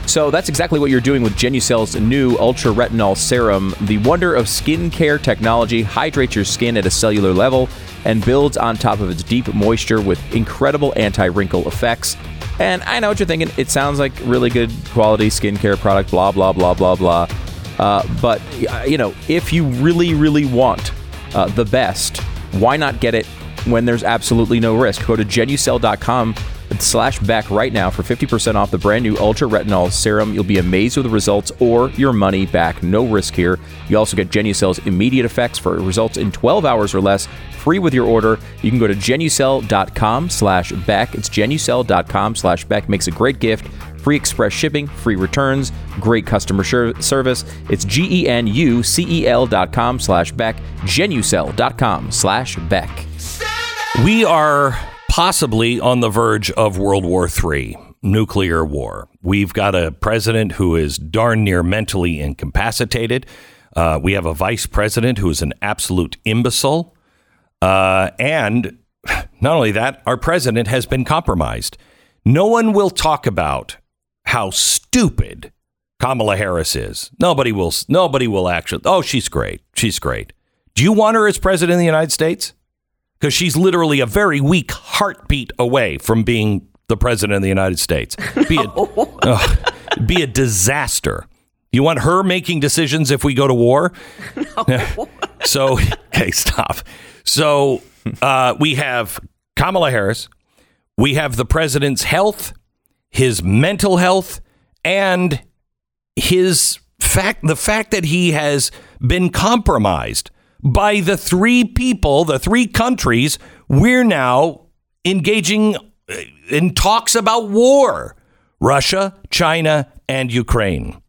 So that's exactly what you're doing with Genucel's new Ultra Retinol Serum. The wonder of skincare technology hydrates your skin at a cellular level and builds on top of its deep moisture with incredible anti wrinkle effects. And I know what you're thinking. It sounds like really good quality skincare product, blah, blah, blah, blah, blah. Uh, but, you know, if you really, really want uh, the best, why not get it when there's absolutely no risk? Go to genucel.com slash back right now for 50% off the brand new Ultra Retinol Serum. You'll be amazed with the results or your money back. No risk here. You also get Genucel's immediate effects for results in 12 hours or less, free with your order. You can go to genucel.com slash back. It's genucel.com slash back. Makes a great gift. Free express shipping, free returns, great customer service. It's G-E-N-U-C-E-L dot com slash back, genucel.com slash back. We are possibly on the verge of World War III, nuclear war. We've got a president who is darn near mentally incapacitated. Uh, we have a vice president who is an absolute imbecile. Uh, and not only that, our president has been compromised. No one will talk about how stupid Kamala Harris is. Nobody will. Nobody will actually. Oh, she's great. She's great. Do you want her as president of the United States? Because she's literally a very weak heartbeat away from being the president of the United States. Be a, (laughs) ugh, be a disaster. You want her making decisions if we go to war? (laughs) so, okay, stop. So, uh, we have Kamala Harris. We have the president's health, his mental health, and his fact the fact that he has been compromised by the three people, the three countries we're now engaging in talks about war. Russia, China, and Ukraine.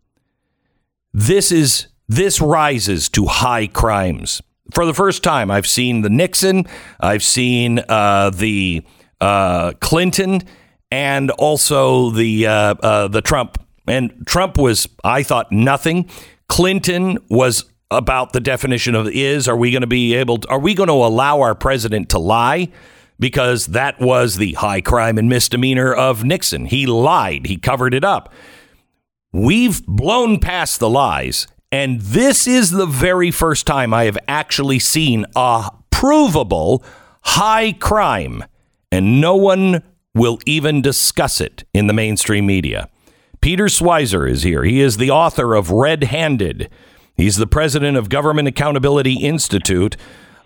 This is this rises to high crimes. For the first time, I've seen the Nixon, I've seen uh, the uh, Clinton, and also the uh, uh, the Trump. And Trump was, I thought, nothing. Clinton was about the definition of is. Are we going to be able? To, are we going to allow our president to lie? Because that was the high crime and misdemeanor of Nixon. He lied. He covered it up. We've blown past the lies, and this is the very first time I have actually seen a provable high crime, and no one will even discuss it in the mainstream media. Peter Schweizer is here. He is the author of Red Handed. He's the president of Government Accountability Institute.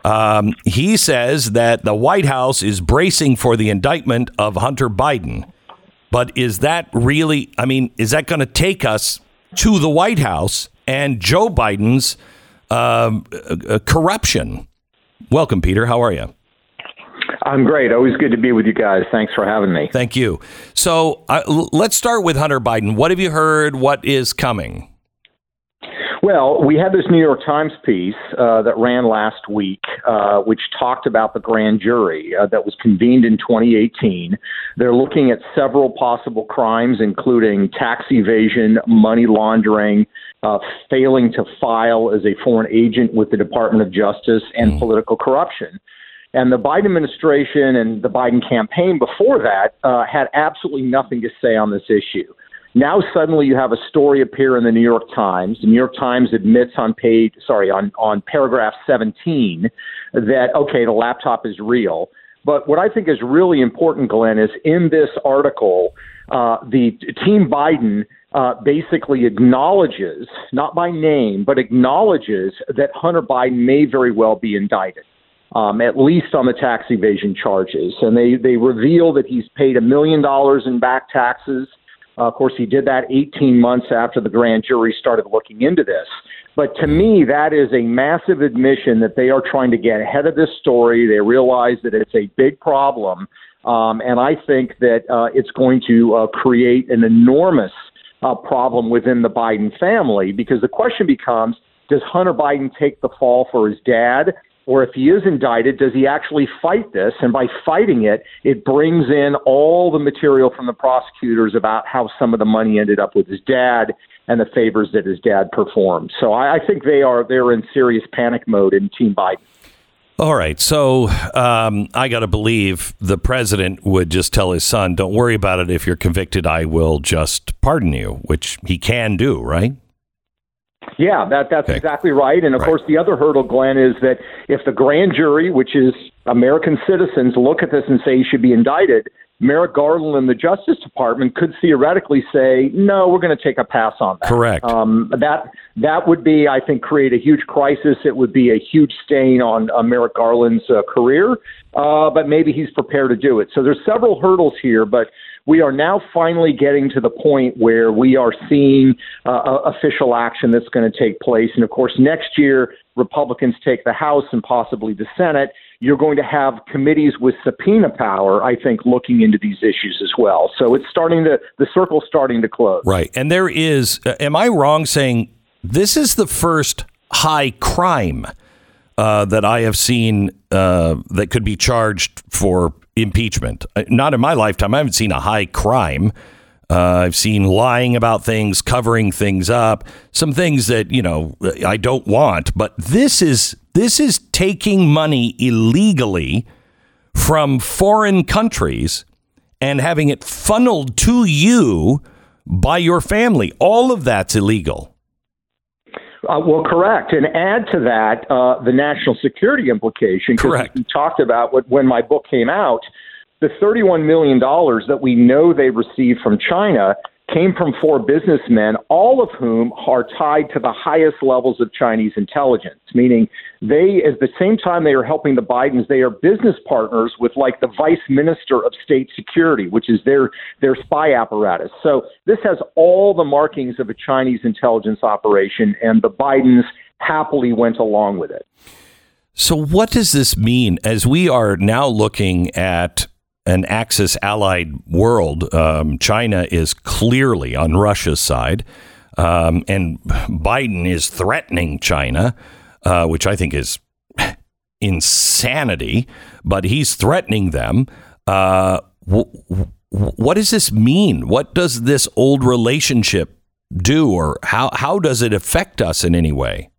Um, he says that the White House is bracing for the indictment of Hunter Biden. But is that really, I mean, is that going to take us to the White House and Joe Biden's um, uh, corruption? Welcome, Peter. How are you? I'm great. Always good to be with you guys. Thanks for having me. Thank you. So uh, let's start with Hunter Biden. What have you heard? What is coming? Well, we had this New York Times piece uh, that ran last week, uh, which talked about the grand jury uh, that was convened in 2018. They're looking at several possible crimes, including tax evasion, money laundering, uh, failing to file as a foreign agent with the Department of Justice, and political corruption. And the Biden administration and the Biden campaign before that uh, had absolutely nothing to say on this issue. Now suddenly you have a story appear in the New York Times. The New York Times admits on page, sorry, on, on paragraph 17 that, okay, the laptop is real. But what I think is really important, Glenn, is in this article, uh, the Team Biden uh, basically acknowledges, not by name, but acknowledges that Hunter Biden may very well be indicted. Um, at least on the tax evasion charges. And they, they reveal that he's paid a million dollars in back taxes Uh, of course, he did that 18 months after the grand jury started looking into this. But to me, that is a massive admission that they are trying to get ahead of this story. They realize that it's a big problem. Um, and I think that uh, it's going to uh, create an enormous uh, problem within the Biden family because the question becomes does Hunter Biden take the fall for his dad? Or if he is indicted, does he actually fight this? And by fighting it, it brings in all the material from the prosecutors about how some of the money ended up with his dad and the favors that his dad performed. So I, I think they are they're in serious panic mode in Team Biden. All right. So um, I got to believe the president would just tell his son, don't worry about it. If you're convicted, I will just pardon you, which he can do, right? Yeah, that that's Okay. exactly right. And of Right. course, the other hurdle, Glenn, is that if the grand jury, which is American citizens, look at this and say he should be indicted, Merrick Garland and the Justice Department could theoretically say, no, we're going to take a pass on that. Correct. Um, that that would be, I think, create a huge crisis. It would be a huge stain on uh, Merrick Garland's uh, career. Uh, but maybe he's prepared to do it. So there's several hurdles here, but we are now finally getting to the point where we are seeing uh, uh, official action that's going to take place. And of course, next year, Republicans take the House and possibly the Senate. You're going to have committees with subpoena power, I think, looking into these issues as well. So it's starting to, the circle's starting to close. Right. And there is, uh, am I wrong saying this is the first high crime uh, that I have seen uh, that could be charged for impeachment? Uh, Not in my lifetime. I haven't seen a high crime. Uh, I've seen lying about things, covering things up, some things that you know I don't want. But this is this is taking money illegally from foreign countries and having it funneled to you by your family. All of that's illegal. Uh, well, correct. And add to that uh, the national security implication. Correct. We talked about what, when my book came out. The $31 million that we know they received from China came from four businessmen, all of whom are tied to the highest levels of Chinese intelligence, meaning they, at the same time they are helping the Bidens, they are business partners with like the vice minister of state security, which is their, their spy apparatus. So this has all the markings of a Chinese intelligence operation, and the Bidens happily went along with it. So, what does this mean as we are now looking at an Axis allied world? Um, China is clearly on Russia's side, um, and Biden is threatening China, uh, which I think is (laughs) insanity, but he's threatening them. Uh, w- what does this mean? What does this old relationship do, or how, how does it affect us in any way?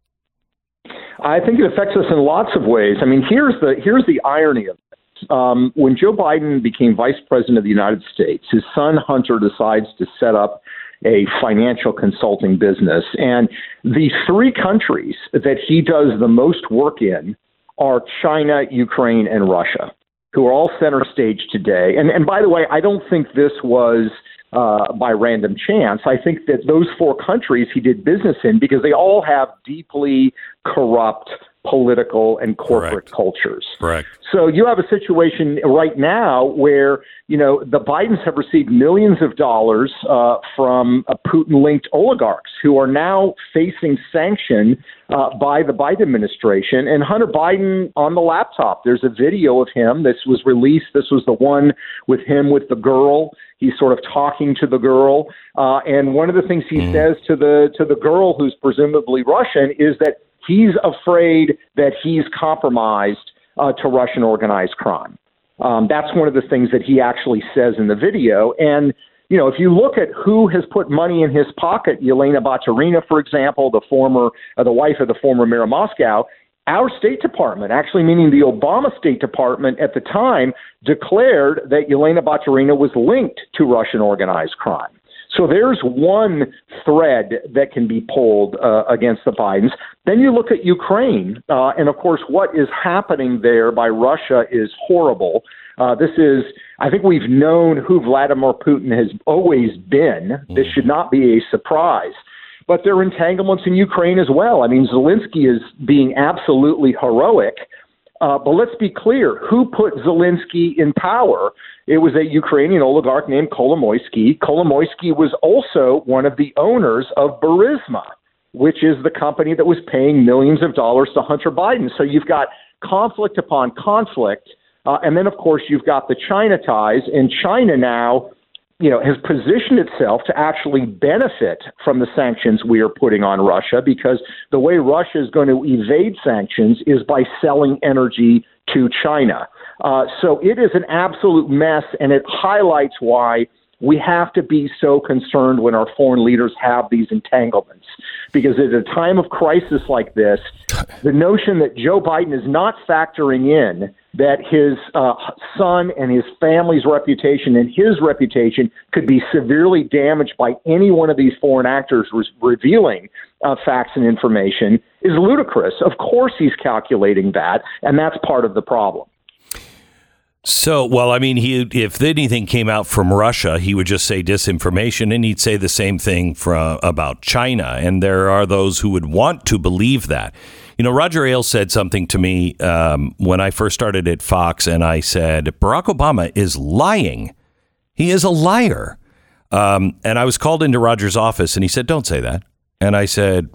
I think it affects us in lots of ways. I mean, here's the here's the irony of this. Um, when Joe Biden became vice president of the United States, his son Hunter decides to set up a financial consulting business, and the three countries that he does the most work in are China, Ukraine, and Russia, who are all center stage today. And and by the way, I don't think this was uh, by random chance. I think that those four countries he did business in because they all have deeply corrupt political and corporate Correct. cultures. Correct. So you have a situation right now where you know the Bidens have received millions of dollars uh, from uh, Putin-linked oligarchs who are now facing sanction uh, by the Biden administration. And Hunter Biden on the laptop, there's a video of him. This was released. This was the one with him with the girl. He's sort of talking to the girl, uh, and one of the things he says to the to the girl, who's presumably Russian, is that he's afraid that he's compromised uh, to Russian organized crime. Um, that's one of the things that he actually says in the video. And you know, if you look at who has put money in his pocket, Yelena Baturina, for example, the former, uh, the wife of the former mayor of Moscow, our State Department, actually meaning the Obama State Department at the time, declared that Yelena Baturina was linked to Russian organized crime. So there's one thread that can be pulled uh, against the Bidens. Then you look at Ukraine, uh, and of course, what is happening there by Russia is horrible. Uh, this is, I think we've known who Vladimir Putin has always been. This should not be a surprise. But there are entanglements in Ukraine as well. I mean, Zelensky is being absolutely heroic. Uh, but let's be clear who put Zelensky in power? It was a Ukrainian oligarch named Kolomoisky. Kolomoisky was also one of the owners of Burisma, which is the company that was paying millions of dollars to Hunter Biden. So you've got conflict upon conflict. Uh, and then, of course, you've got the China ties, and China now you know, has positioned itself to actually benefit from the sanctions we are putting on Russia because the way Russia is going to evade sanctions is by selling energy to China. Uh, so it is an absolute mess, and it highlights why we have to be so concerned when our foreign leaders have these entanglements. Because at a time of crisis like this, (laughs) the notion that Joe Biden is not factoring in that his uh, son and his family's reputation and his reputation could be severely damaged by any one of these foreign actors re- revealing uh, facts and information is ludicrous. Of course, he's calculating that, and that's part of the problem. So, well, I mean, he if anything came out from Russia, he would just say disinformation, and he'd say the same thing from about China. And there are those who would want to believe that. You know, Roger Ailes said something to me um, when I first started at Fox, and I said Barack Obama is lying. He is a liar. Um, and I was called into Roger's office, and he said, "Don't say that." And I said,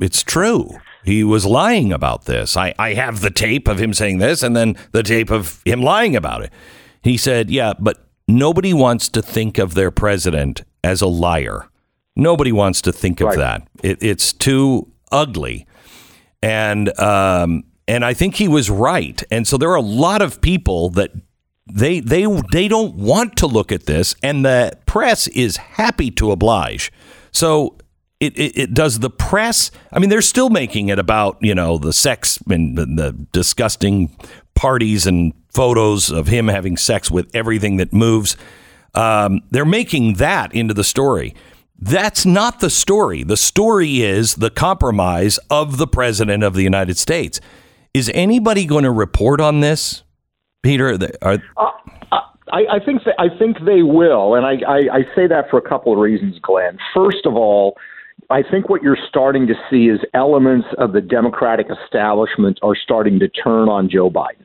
"It's true." He was lying about this. I, I have the tape of him saying this and then the tape of him lying about it. He said, Yeah, but nobody wants to think of their president as a liar. Nobody wants to think of that. It, it's too ugly. And um, and I think he was right. And so there are a lot of people that they they they don't want to look at this, and the press is happy to oblige. So it, it, it does the press. I mean, they're still making it about you know the sex and the, disgusting parties and photos of him having sex with everything that moves. Um, they're making that into the story. That's not the story. The story is the compromise of the president of the United States. Is anybody going to report on this, Peter? Are, I, I think that, I think they will, and I, I, I say that for a couple of reasons, Glenn. First of all, I think what you're starting to see is elements of the Democratic establishment are starting to turn on Joe Biden.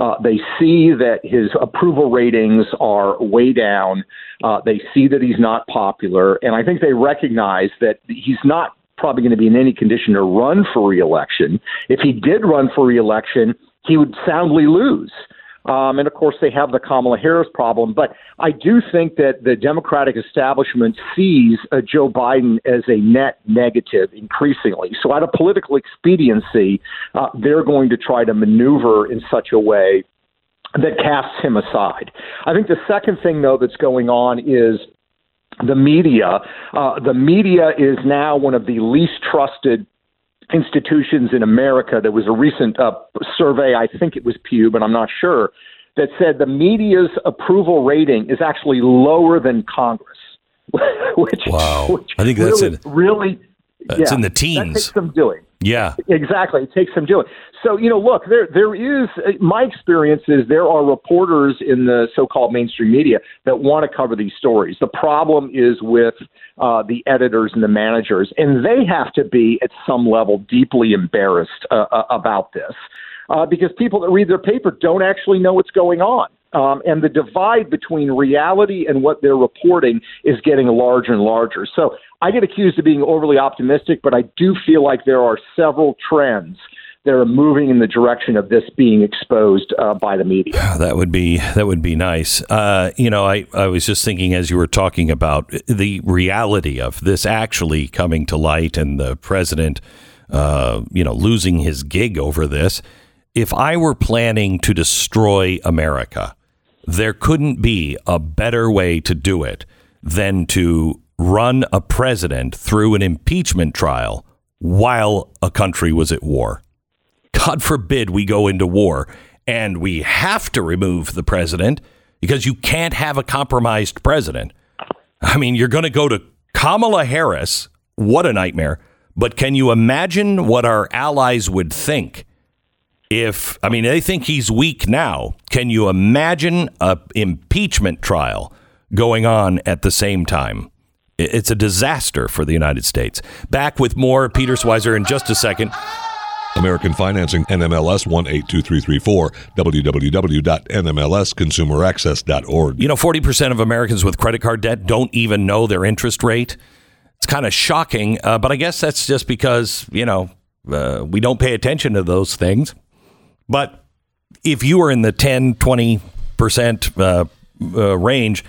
Uh, they see that his approval ratings are way down. Uh, they see that he's not popular, and I think they recognize that he's not probably going to be in any condition to run for reelection. If he did run for reelection, he would soundly lose. Um, and of course, they have the Kamala Harris problem. But I do think that the Democratic establishment sees uh, Joe Biden as a net negative increasingly. So, out of political expediency, uh, they're going to try to maneuver in such a way that casts him aside. I think the second thing, though, that's going on is the media. Uh, the media is now one of the least trusted institutions in America. There was a recent uh, survey, I think it was Pew, but I'm not sure, that said the media's approval rating is actually lower than Congress. (laughs) which, Wow. which I think that's really, in- really It's yeah, in the teens. That takes some doing. yeah. Exactly, it takes some doing. So you know, look, there there is my experience is there are reporters in the so-called mainstream media that want to cover these stories. The problem is with uh, the editors and the managers, and they have to be at some level deeply embarrassed uh, uh, about this uh, because people that read their paper don't actually know what's going on. Um, and the divide between reality and what they're reporting is getting larger and larger. So I get accused of being overly optimistic, but I do feel like there are several trends that are moving in the direction of this being exposed uh, by the media. That would be that would be nice. Uh, you know, I, I was just thinking as you were talking about the reality of this actually coming to light and the president, uh, you know, losing his gig over this. If I were planning to destroy America, there couldn't be a better way to do it than to run a president through an impeachment trial while a country was at war. God forbid we go into war and we have to remove the president because you can't have a compromised president. I mean, you're going to go to Kamala Harris. What a nightmare. But can you imagine what our allies would think if, I mean, they think he's weak now. Can you imagine a impeachment trial going on at the same time? It's a disaster for the United States. Back with more Peter Schweizer in just a second. American Financing, NMLS 182334, www.nmlsconsumeraccess.org. You know, 40% of Americans with credit card debt don't even know their interest rate. It's kind of shocking, uh, but I guess that's just because, you know, uh, we don't pay attention to those things. But if you are in the 10, 20% uh, uh, range,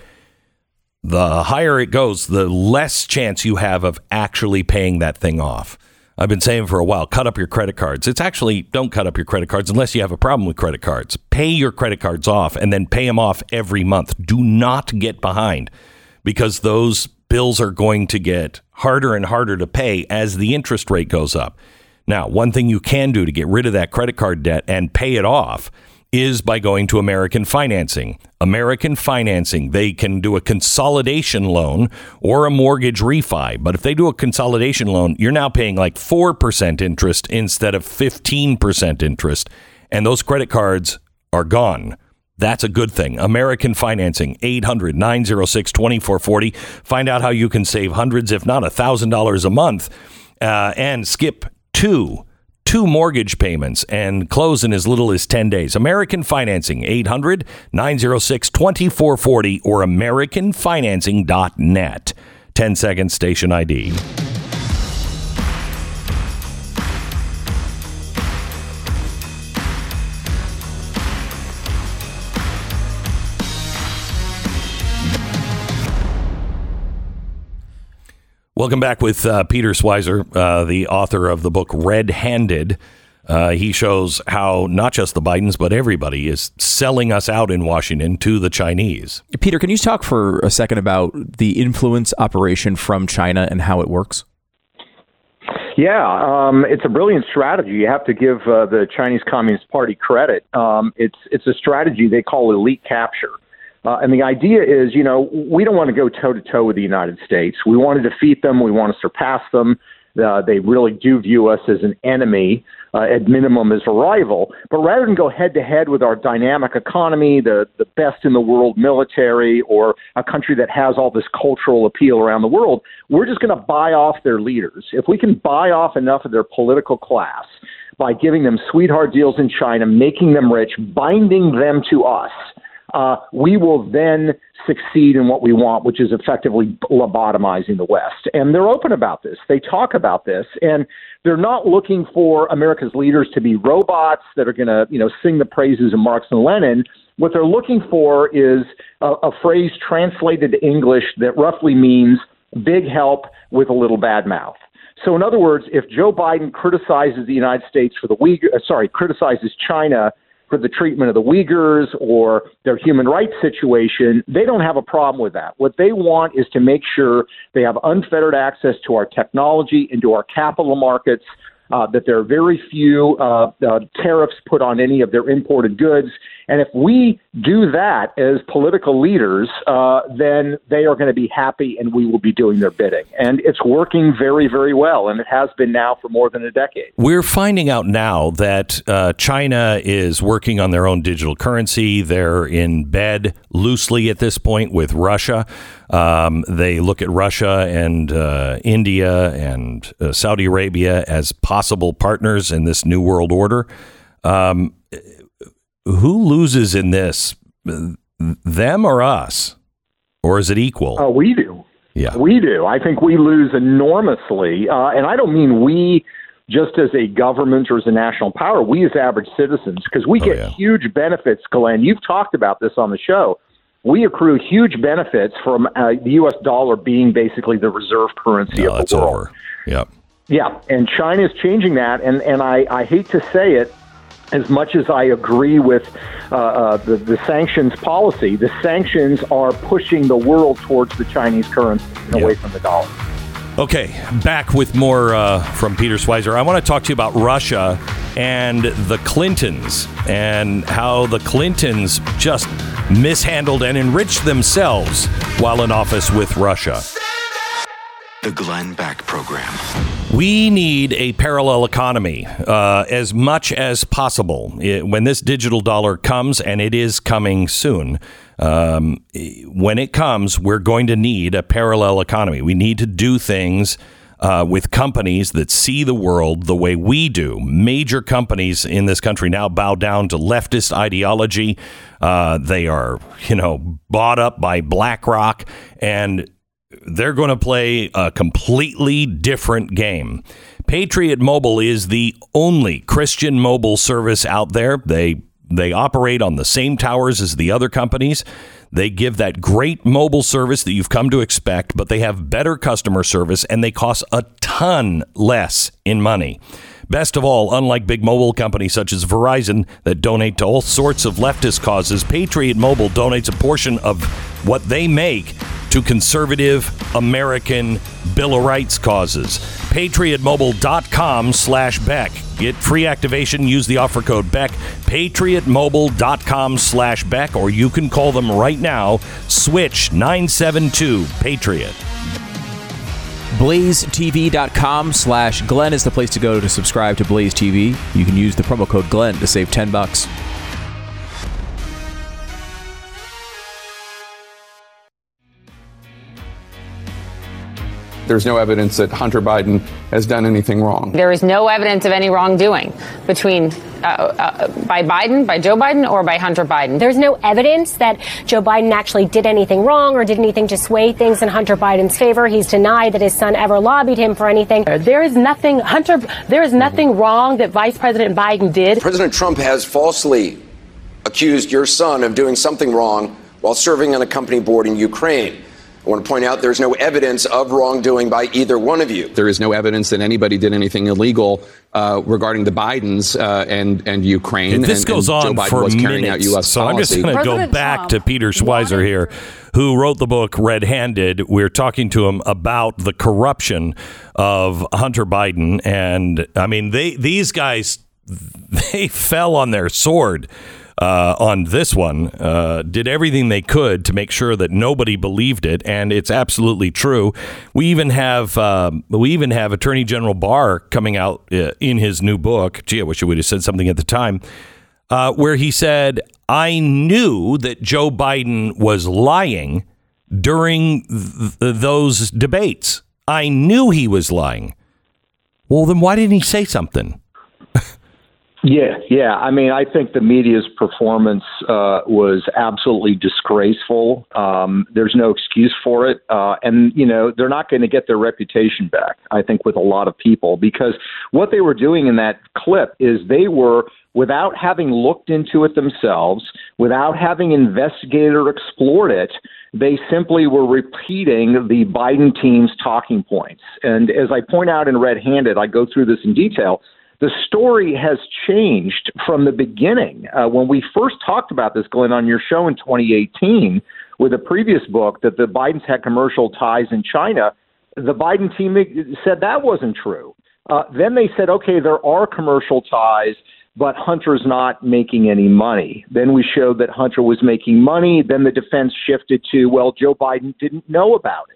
the higher it goes, the less chance you have of actually paying that thing off. I've been saying for a while, cut up your credit cards. It's actually don't cut up your credit cards unless you have a problem with credit cards. Pay your credit cards off and then pay them off every month. Do not get behind because those bills are going to get harder and harder to pay as the interest rate goes up. Now, one thing you can do to get rid of that credit card debt and pay it off is by going to American Financing. American Financing, they can do a consolidation loan or a mortgage refi. But if they do a consolidation loan, you're now paying like 4% interest instead of 15% interest. And those credit cards are gone. That's a good thing. American Financing, 800 906 2440. Find out how you can save hundreds, if not $1,000 a month, uh, and skip two two mortgage payments and close in as little as 10 days. American Financing, 800 906 2440 or AmericanFinancing.net. 10 seconds, station ID. Welcome back with uh, Peter Schweizer, uh, the author of the book Red Handed. Uh, he shows how not just the Bidens, but everybody is selling us out in Washington to the Chinese. Peter, can you talk for a second about the influence operation from China and how it works? Yeah, um, it's a brilliant strategy. You have to give uh, the Chinese Communist Party credit. Um, it's it's a strategy they call elite capture. Uh, and the idea is, you know, we don't want to go toe to toe with the United States. We want to defeat them. We want to surpass them. Uh, they really do view us as an enemy, uh, at minimum as a rival. But rather than go head to head with our dynamic economy, the, the best in the world military, or a country that has all this cultural appeal around the world, we're just going to buy off their leaders. If we can buy off enough of their political class by giving them sweetheart deals in China, making them rich, binding them to us, uh, we will then succeed in what we want, which is effectively lobotomizing the West. And they're open about this. They talk about this, and they're not looking for America's leaders to be robots that are going to, you know, sing the praises of Marx and Lenin. What they're looking for is a, a phrase translated to English that roughly means big help with a little bad mouth. So, in other words, if Joe Biden criticizes the United States for the Uyghur, uh, sorry, criticizes China for the treatment of the Uyghurs or their human rights situation, they don't have a problem with that. What they want is to make sure they have unfettered access to our technology and to our capital markets. Uh, that there are very few uh, uh, tariffs put on any of their imported goods. And if we do that as political leaders, uh, then they are going to be happy and we will be doing their bidding. And it's working very, very well. And it has been now for more than a decade. We're finding out now that uh, China is working on their own digital currency. They're in bed loosely at this point with Russia. Um, they look at Russia and uh, India and uh, Saudi Arabia as possible partners in this new world order. Um, who loses in this? Them or us? Or is it equal? Uh, we do. Yeah. We do. I think we lose enormously. Uh, and I don't mean we just as a government or as a national power, we as average citizens, because we Oh, get yeah. huge benefits, Glenn. You've talked about this on the show. We accrue huge benefits from uh, the U.S. dollar being basically the reserve currency No, of the world. over. Yep. Yeah, and China is changing that, and and I, I hate to say it, as much as I agree with uh, uh, the the sanctions policy, the sanctions are pushing the world towards the Chinese currency and away from the dollar. Okay, back with more uh, from Peter Schweizer. I want to talk to you about Russia and the Clintons and how the Clintons just mishandled and enriched themselves while in office with Russia. The Glenn Beck Program. We need a parallel economy uh, as much as possible. It- when this digital dollar comes, and it is coming soon, um, when it comes, we're going to need a parallel economy. We need to do things uh, with companies that see the world the way we do. Major companies in this country now bow down to leftist ideology. Uh, they are, you know, bought up by BlackRock, and they're going to play a completely different game. Patriot Mobile is the only Christian mobile service out there. They they operate on the same towers as the other companies. They give that great mobile service that you've come to expect, but they have better customer service and they cost a ton less in money. Best of all, unlike big mobile companies such as Verizon that donate to all sorts of leftist causes, Patriot Mobile donates a portion of what they make to conservative American Bill of Rights causes. PatriotMobile.com slash Beck. Get free activation. Use the offer code Beck. PatriotMobile.com slash Beck, or you can call them right now. Switch 972 Patriot. BlazeTV.com slash Glenn is the place to go to subscribe to Blaze TV. You can use the promo code Glenn to save 10 bucks. There's no evidence that Hunter Biden has done anything wrong. There is no evidence of any wrongdoing between uh, uh, by Biden, by Joe Biden, or by Hunter Biden. There's no evidence that Joe Biden actually did anything wrong or did anything to sway things in Hunter Biden's favor. He's denied that his son ever lobbied him for anything. There is nothing, Hunter, there is nothing wrong that Vice President Biden did. President Trump has falsely accused your son of doing something wrong while serving on a company board in Ukraine. I want to point out there's no evidence of wrongdoing by either one of you. There is no evidence that anybody did anything illegal uh, regarding the Bidens uh, and and Ukraine. This and, goes and on Joe Biden for was carrying minutes. out U.S. so I'm just going to go back to Peter Schweizer here, who wrote the book Red Handed. We're talking to him about the corruption of Hunter Biden, and I mean, they these guys (laughs) they fell on their sword. Uh, on this one, uh, did everything they could to make sure that nobody believed it, and it's absolutely true. We even have um, we even have Attorney General Barr coming out uh, in his new book. Gee, I wish I would have said something at the time uh, where he said, I knew that Joe Biden was lying during th- those debates. I knew he was lying. Well, then why didn't he say something? Yeah, yeah. I mean, I think the media's performance uh, was absolutely disgraceful. Um, there's no excuse for it, uh, and you know they're not going to get their reputation back. I think with a lot of people because what they were doing in that clip is they were without having looked into it themselves, without having investigated or explored it, they simply were repeating the Biden team's talking points. And as I point out in Red Handed, I go through this in detail. The story has changed from the beginning. Uh, when we first talked about this, Glenn, on your show in 2018 with a previous book that the Bidens had commercial ties in China, the Biden team said that wasn't true. Uh, then they said, okay, there are commercial ties, but Hunter's not making any money. Then we showed that Hunter was making money. Then the defense shifted to, well, Joe Biden didn't know about it.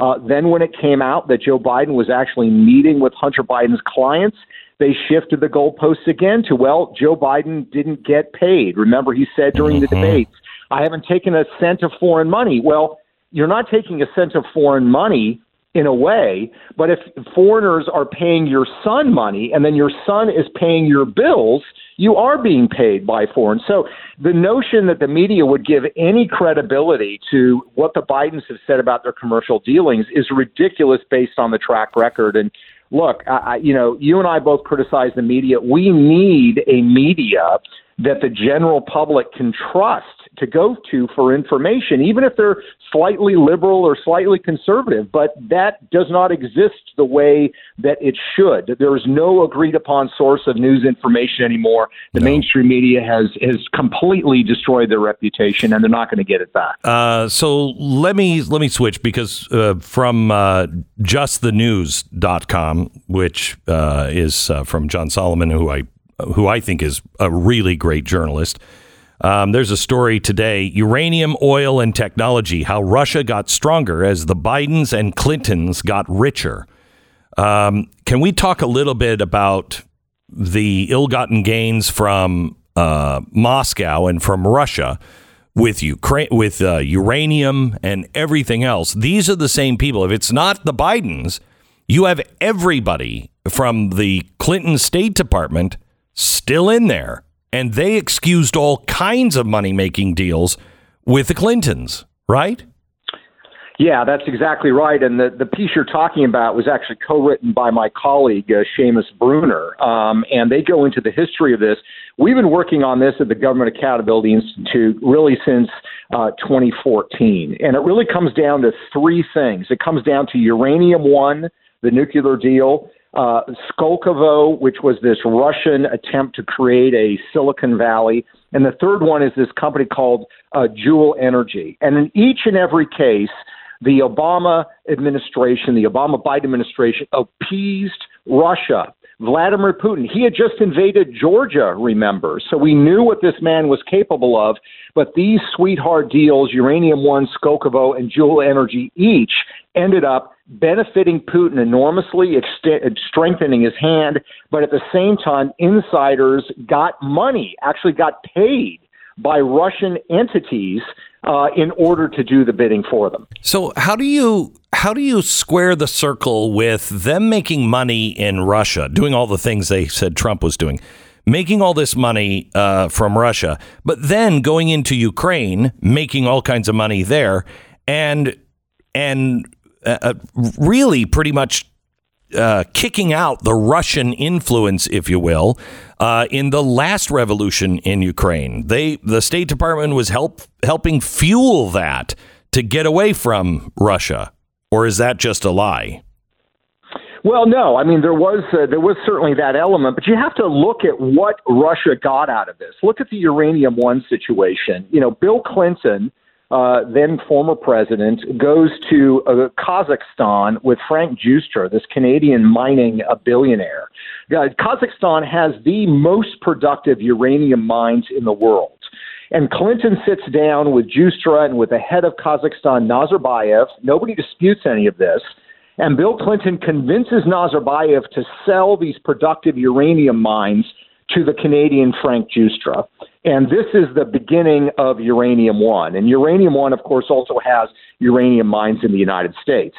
Uh, then when it came out that Joe Biden was actually meeting with Hunter Biden's clients, they shifted the goalposts again to, well, Joe Biden didn't get paid. Remember, he said during the mm-hmm. debates, I haven't taken a cent of foreign money. Well, you're not taking a cent of foreign money in a way, but if foreigners are paying your son money and then your son is paying your bills, you are being paid by foreign. So the notion that the media would give any credibility to what the Bidens have said about their commercial dealings is ridiculous based on the track record. And look, I, you know, you and I both criticize the media. We need a media that the general public can trust to go to for information, even if they're slightly liberal or slightly conservative. But that does not exist the way that it should. There is no agreed upon source of news information anymore. The no. mainstream media has has completely destroyed their reputation, and they're not going to get it back. Uh, so let me let me switch because uh, from uh, justthenews.com, which uh, is uh, from John Solomon, who I who I think is a really great journalist. Um, there's a story today uranium, oil, and technology how Russia got stronger as the Bidens and Clintons got richer. Um, can we talk a little bit about the ill gotten gains from uh, Moscow and from Russia? With Ukraine, with uh, uranium and everything else, these are the same people. If it's not the Bidens, you have everybody from the Clinton State Department still in there, and they excused all kinds of money making deals with the Clintons, right? Yeah, that's exactly right. And the, the piece you're talking about was actually co written by my colleague, uh, Seamus Bruner. Um, and they go into the history of this. We've been working on this at the Government Accountability Institute really since uh, 2014. And it really comes down to three things it comes down to Uranium One, the nuclear deal, uh, Skolkovo, which was this Russian attempt to create a Silicon Valley. And the third one is this company called uh, Joule Energy. And in each and every case, the Obama administration, the Obama Biden administration, appeased Russia. Vladimir Putin, he had just invaded Georgia, remember? So we knew what this man was capable of. But these sweetheart deals, Uranium One, Skolkovo, and Joule Energy, each ended up benefiting Putin enormously, ext- strengthening his hand. But at the same time, insiders got money, actually got paid by Russian entities uh, in order to do the bidding for them. So how do you how do you square the circle with them making money in Russia, doing all the things they said Trump was doing, making all this money uh, from Russia, but then going into Ukraine, making all kinds of money there, and and uh, uh really pretty much uh, kicking out the Russian influence, if you will, uh, in the last revolution in Ukraine. They, the State Department, was help helping fuel that to get away from Russia, or is that just a lie? Well, no. I mean, there was uh, there was certainly that element, but you have to look at what Russia got out of this. Look at the uranium one situation. You know, Bill Clinton uh, then former president, goes to uh, Kazakhstan with Frank Giustra, this Canadian mining uh, billionaire. Uh, Kazakhstan has the most productive uranium mines in the world. And Clinton sits down with Giustra and with the head of Kazakhstan, Nazarbayev. Nobody disputes any of this. And Bill Clinton convinces Nazarbayev to sell these productive uranium mines to the Canadian Frank Giustra. And this is the beginning of Uranium One. And Uranium One, of course, also has uranium mines in the United States.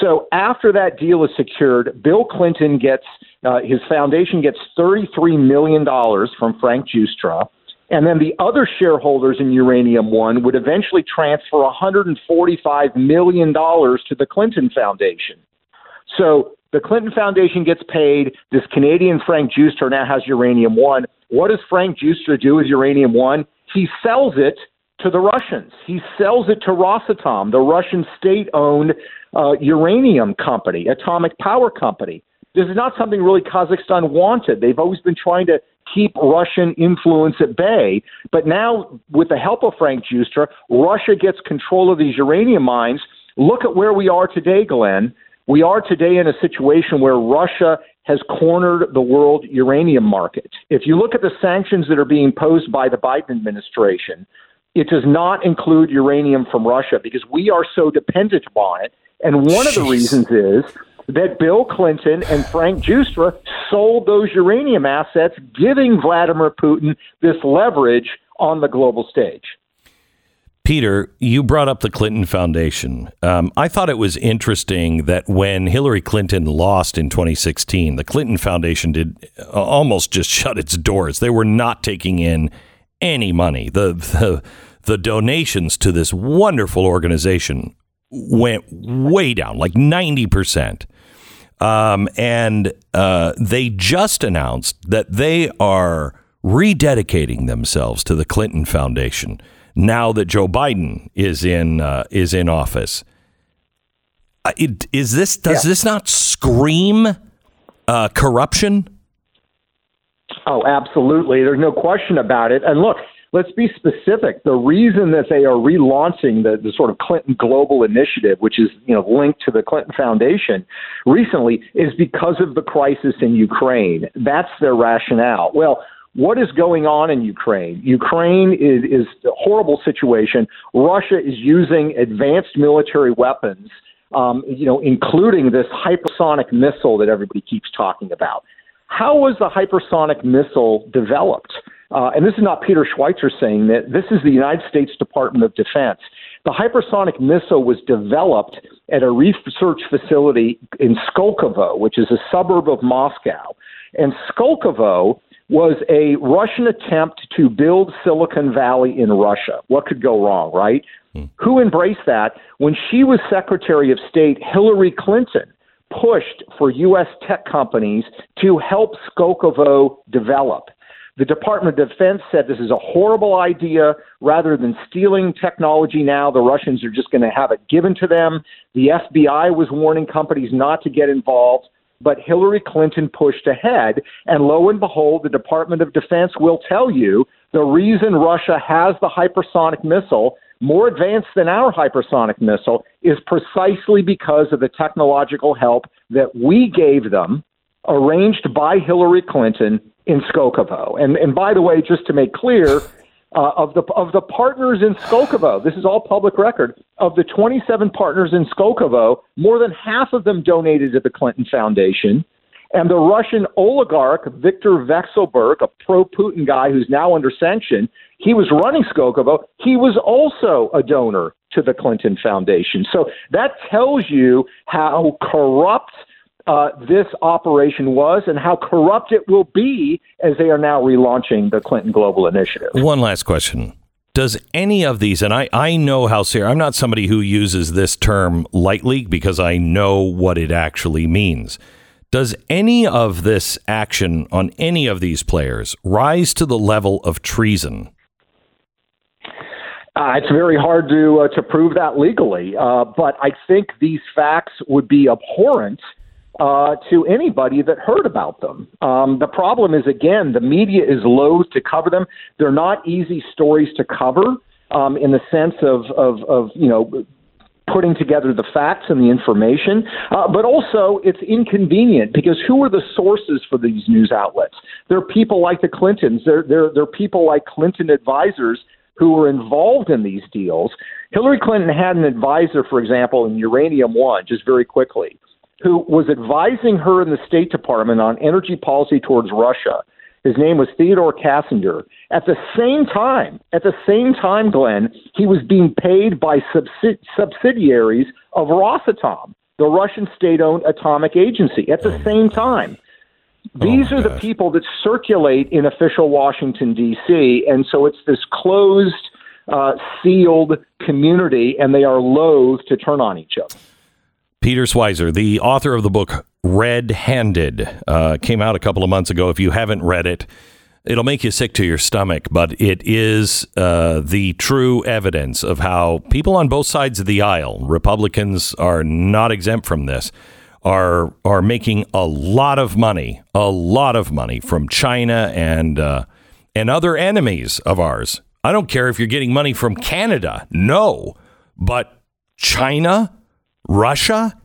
So after that deal is secured, Bill Clinton gets uh, his foundation gets $33 million from Frank Giustra. And then the other shareholders in Uranium One would eventually transfer $145 million to the Clinton Foundation. So the Clinton Foundation gets paid. This Canadian Frank Giustra now has Uranium One. What does Frank Giustra do with Uranium One? He sells it to the Russians. He sells it to Rosatom, the Russian state-owned uh, uranium company, atomic power company. This is not something really Kazakhstan wanted. They've always been trying to keep Russian influence at bay. But now, with the help of Frank Giustra, Russia gets control of these uranium mines. Look at where we are today, Glenn. We are today in a situation where Russia has cornered the world uranium market. If you look at the sanctions that are being posed by the Biden administration, it does not include uranium from Russia because we are so dependent upon it. And one Jeez. of the reasons is that Bill Clinton and Frank Giustra sold those uranium assets, giving Vladimir Putin this leverage on the global stage. Peter, you brought up the Clinton Foundation. Um, I thought it was interesting that when Hillary Clinton lost in 2016, the Clinton Foundation did uh, almost just (laughs) shut its doors. They were not taking in any money. The, the, the donations to this wonderful organization went way down, like 90%. Um, and uh, they just announced that they are rededicating themselves to the Clinton Foundation now that Joe Biden is in uh, is in office. Uh, it, is this does yeah. this not scream uh, corruption? Oh, absolutely. There's no question about it. And look, let's be specific. The reason that they are relaunching the, the sort of Clinton Global Initiative, which is you know linked to the Clinton Foundation, recently is because of the crisis in Ukraine. That's their rationale. Well what is going on in Ukraine? Ukraine is, is a horrible situation. Russia is using advanced military weapons, um, you know, including this hypersonic missile that everybody keeps talking about. How was the hypersonic missile developed? Uh, and this is not Peter Schweizer saying that. This is the United States Department of Defense. The hypersonic missile was developed at a research facility in Skolkovo, which is a suburb of Moscow. And Skolkovo was a Russian attempt to build Silicon Valley in Russia. What could go wrong, right? Hmm. Who embraced that? When she was Secretary of State, Hillary Clinton pushed for U.S. tech companies to help Skolkovo develop. The Department of Defense said this is a horrible idea. Rather than stealing technology now, the Russians are just going to have it given to them. The FBI was warning companies not to get involved, but Hillary Clinton pushed ahead. And lo and behold, the Department of Defense will tell you the reason Russia has the hypersonic missile more advanced than our hypersonic missile is precisely because of the technological help that we gave them, arranged by Hillary Clinton in Skolkovo. And and by the way, just to make clear, uh, of the of the partners in Skolkovo, this is all public record. Of the 27 partners in Skolkovo, more than half of them donated to the Clinton Foundation. And the Russian oligarch Viktor Vekselberg, a pro-Putin guy who's now under sanction, he was running Skolkovo. He was also a donor to the Clinton Foundation. So that tells you how corrupt uh, this operation was and how corrupt it will be as they are now relaunching the Clinton Global Initiative. One last question. Does any of these, and I, I know how serious, I'm not somebody who uses this term lightly because I know what it actually means. Does any of this action on any of these players rise to the level of treason? Uh, it's very hard to uh, to prove that legally, uh, but I think these facts would be abhorrent uh, to anybody that heard about them. Um, the problem is again, the media is loath to cover them. They're not easy stories to cover um, in the sense of, of of you know putting together the facts and the information, uh, but also it's inconvenient because who are the sources for these news outlets? They're people like the Clintons. They're they're they're people like Clinton advisors who were involved in these deals. Hillary Clinton had an advisor, for example, in Uranium One, just very quickly, who was advising her in the State Department on energy policy towards Russia. His name was Theodore Kassinger. At the same time, at the same time, Glenn, he was being paid by subsidi- subsidiaries of Rosatom, the Russian state-owned atomic agency. At the same time, these are the people that circulate in official Washington D.C., and so it's this closed, uh, sealed community, and they are loath to turn on each other. Peter Schweizer, the author of the book Red Handed, uh, came out a couple of months ago. If you haven't read it, it'll make you sick to your stomach, but it is uh, the true evidence of how people on both sides of the aisle, Republicans are not exempt from this, are are making a lot of money, a lot of money from China and uh, and other enemies of ours. I don't care if you're getting money from Canada, no, but China, Russia,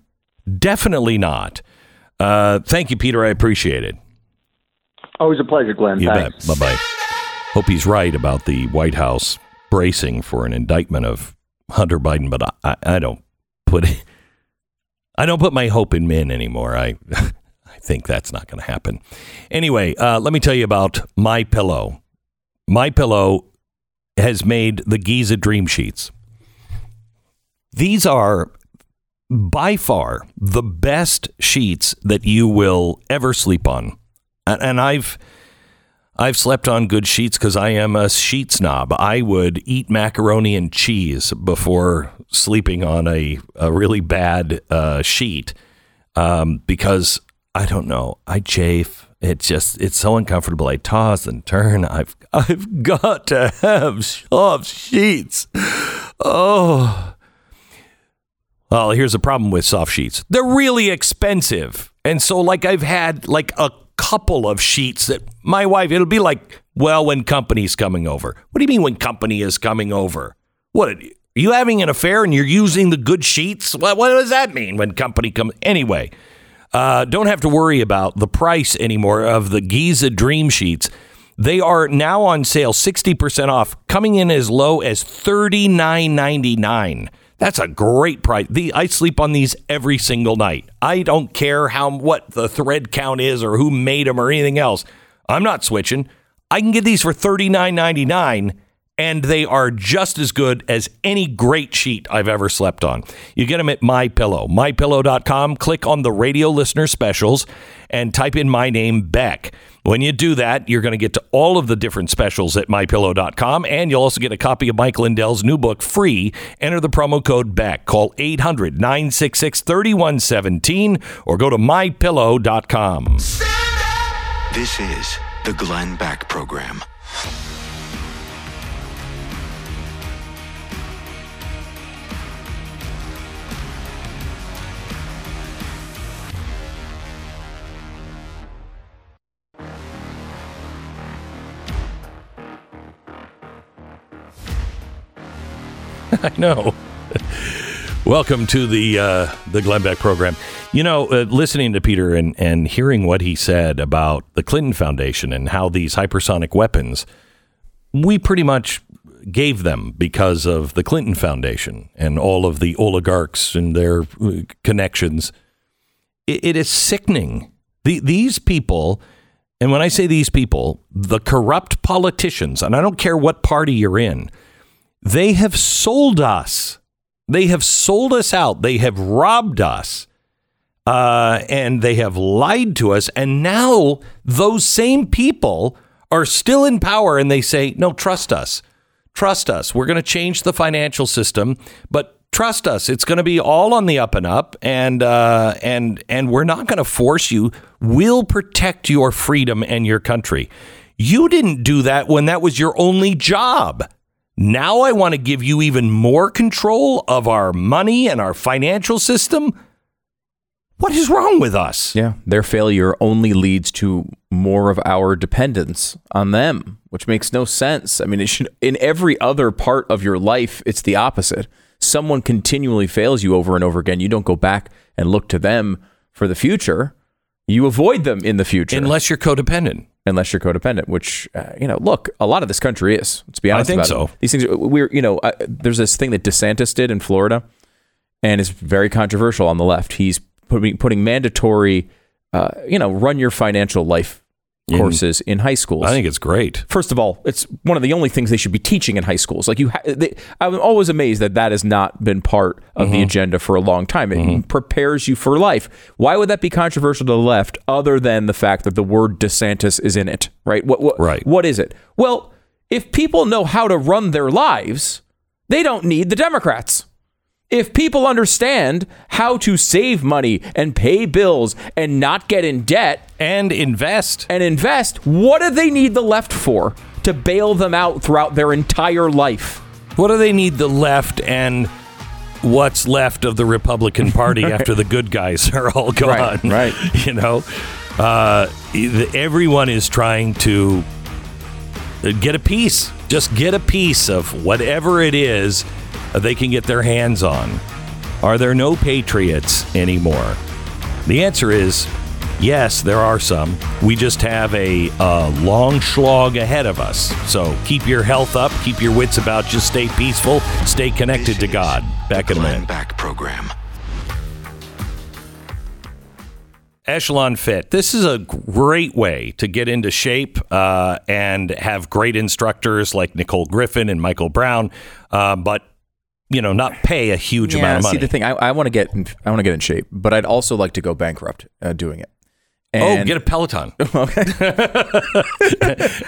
definitely not. Uh, thank you, Peter. I appreciate it. Always a pleasure, Glenn. You Thanks. bet. Bye bye. Hope he's right about the White House bracing for an indictment of Hunter Biden, but I, I don't put I don't put my hope in men anymore. I (laughs) I think that's not going to happen. Anyway, uh, let me tell you about My Pillow. My Pillow has made the Giza Dream Sheets. These are by far the best sheets that you will ever sleep on. And, and I've I've slept on good sheets because I am a sheet snob. I would eat macaroni and cheese before sleeping on a, a really bad uh, sheet um, because I don't know. I chafe. It's just it's so uncomfortable. I toss and turn. I've I've got to have soft sheets. Oh. Well, here's the problem with soft sheets. They're really expensive. And so like I've had like a couple of sheets that my wife it'll be like, well, when company's coming over. What do you mean when company is coming over? What are you having an affair and you're using the good sheets? What, what does that mean when company comes? Anyway, uh, don't have to worry about the price anymore of the Giza Dream Sheets. They are now on sale, 60% off, coming in as low as $39.99. That's a great price. The, I sleep on these every single night. I don't care how what the thread count is or who made them or anything else. I'm not switching. I can get these for $39.99 and they are just as good as any great sheet I've ever slept on. You get them at My Pillow, mypillow.com. Click on the radio listener specials and type in my name Beck. When you do that, you're going to get to all of the different specials at mypillow.com and you'll also get a copy of Mike Lindell's new book free. Enter the promo code Beck. Call 800-966-3117 or go to mypillow.com. This is the Glenn Beck Program. (laughs) I know. Welcome to the uh, the Glenn Beck program. You know, uh, listening to Peter and, and hearing what he said about the Clinton Foundation and how these hypersonic weapons, we pretty much gave them because of the Clinton Foundation and all of the oligarchs and their uh, connections. It, it is sickening. The, these people, and when I say these people, the corrupt politicians, and I don't care what party you're in, they have sold us. They have sold us out. They have robbed us. Uh, and they have lied to us. And now those same people are still in power and they say, no, trust us. Trust us. We're going to change the financial system, but trust us. It's going to be all on the up and up. And, uh, and, and we're not going to force you. We'll protect your freedom and your country. You didn't do that when that was your only job. Now I want to give you even more control of our money and our financial system. What is wrong with us? Yeah, their failure only leads to more of our dependence on them, which makes no sense. I mean, it should in every other part of your life, it's the opposite. Someone continually fails you over and over again. You don't go back and look to them for the future. You avoid them in the future, unless you're codependent. Unless you're codependent, which uh, you know, look, a lot of this country is. Let's be honest I think about so. It. These things, we're you know, uh, there's this thing that DeSantis did in Florida, and it's very controversial on the left. He's putting putting mandatory, uh, you know, run your financial life In- courses in high schools. I think it's great. First of all, it's one of the only things they should be teaching in high schools. Like you, ha- they, I'm always amazed that that has not been part of the Mhm. agenda for a long time. It prepares you for life. Why would that be controversial to the left, other than the fact that the word DeSantis is in it? Right? What? What? Right. What is it? Well, if people know how to run their lives, they don't need the Democrats. If people understand how to save money and pay bills and not get in debt and invest and invest, what do they need the left for to bail them out throughout their entire life? What do they need the left and what's left of the Republican Party (laughs) after the good guys are all gone? Right, right. (laughs) You know, uh, everyone is trying to get a piece. Just get a piece of whatever it is they can get their hands on. Are there no patriots anymore? The answer is yes, there are some. We just have a, uh long slog ahead of us. So keep your health up, keep your wits about you, stay peaceful, stay connected to God. Back in a minute. Back program. Echelon Fit. This is a great way to get into shape uh, and have great instructors like Nicole Griffin and Michael Brown, uh, but you know, not pay a huge amount of money. See, the thing, I, I want to get, in, I want to get in shape, but I'd also like to go bankrupt uh, doing it. oh, get a Peloton. (laughs) okay.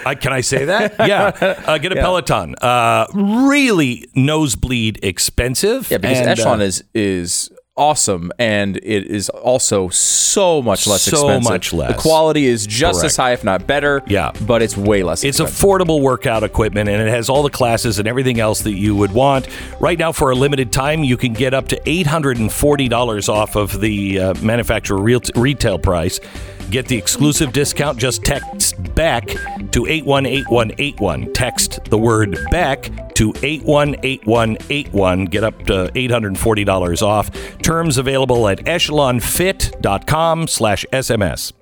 I, can I say that? Yeah, uh, get a Yeah. Peloton. Uh, really nosebleed expensive. Yeah, because and, Echelon uh, is is awesome, and it is also so much less So expensive. much less. The quality is just as high, if not better. Yeah. but it's way less. Expensive. It's expensive. affordable workout equipment and it has all the classes and everything else that you would want. Right now, for a limited time, you can get up to $840 off of the uh, manufacturer real- retail price. Get the exclusive discount. Just text BECK to 818181. Text the word BECK to 818181. Get up to $840 off. Terms available at echelonfit.com slash SMS.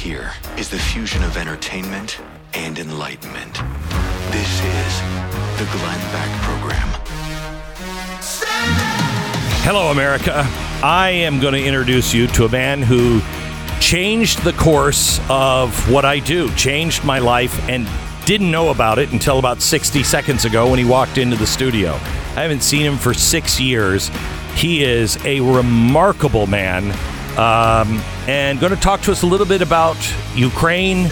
Hear is the fusion of entertainment and enlightenment. This is the Glenn Beck Program. Hello, America. I am going to introduce you to a man who changed the course of what I do, changed my life, and didn't know about it until about 60 seconds ago when he walked into the studio. I haven't seen him for six years. He is a remarkable man um, and going to talk to us a little bit about Ukraine,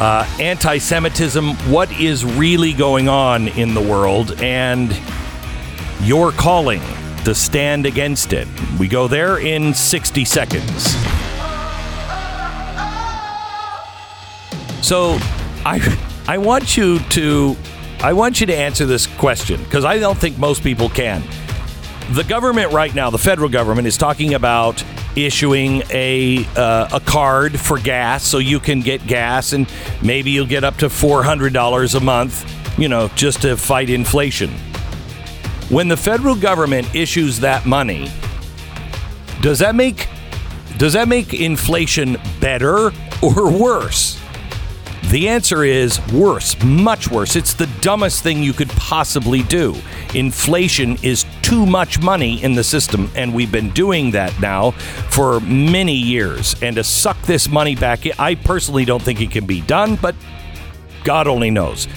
uh, anti Semitism, what is really going on in the world, and your calling to stand against it. We go there in 60 seconds. So, I I want you to I want you to answer this question because I don't think most people can. The government right now, the federal government is talking about issuing a uh, a card for gas so you can get gas and maybe you'll get up to $400 a month, you know, just to fight inflation. When the federal government issues that money, does that make does that make inflation better or worse? The answer is worse, much worse. It's the dumbest thing you could possibly do. Inflation is too much money in the system, and we've been doing that now for many years. And to suck this money back, in, I personally don't think it can be done, but God only knows.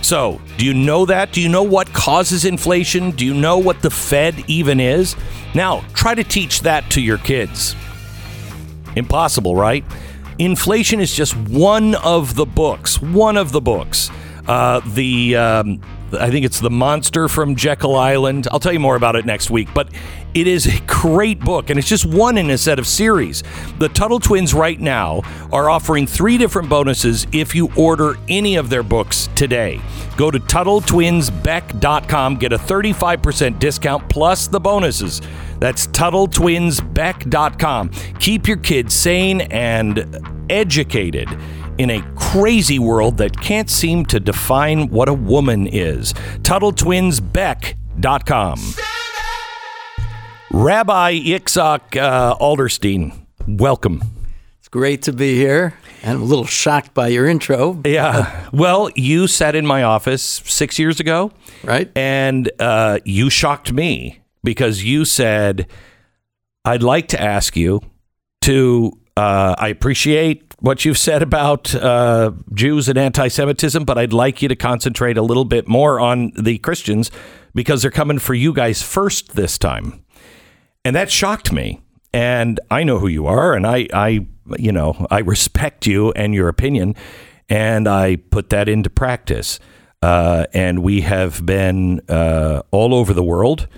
So, do you know that? Do you know what causes inflation? Do you know what the Fed even is? Now, try to teach that to your kids. Impossible, right? Inflation is just one of the books. One of the books. Uh, the um, I think it's the monster from Jekyll Island. I'll tell you more about it next week. But it is a great book, and it's just one in a set of series. The Tuttle Twins right now are offering three different bonuses if you order any of their books today. Go to TuttleTwinsBeck.com, get a 35% discount plus the bonuses. That's TuttleTwinsBeck.com. Keep your kids sane and educated in a crazy world that can't seem to define what a woman is. TuttleTwinsBeck.com. Rabbi Yitzchok uh, Adlerstein, welcome. It's great to be here. And I'm a little shocked by your intro. Yeah. Well, you sat in my office six years ago. Right. And uh, you shocked me because you said, I'd like to ask you to, uh, I appreciate what you've said about uh, Jews and anti Semitism, but I'd like you to concentrate a little bit more on the Christians because they're coming for you guys first this time. And that shocked me. And I know who you are, and I, I, you know, I respect you and your opinion, and I put that into practice. Uh, and we have been uh, all over the world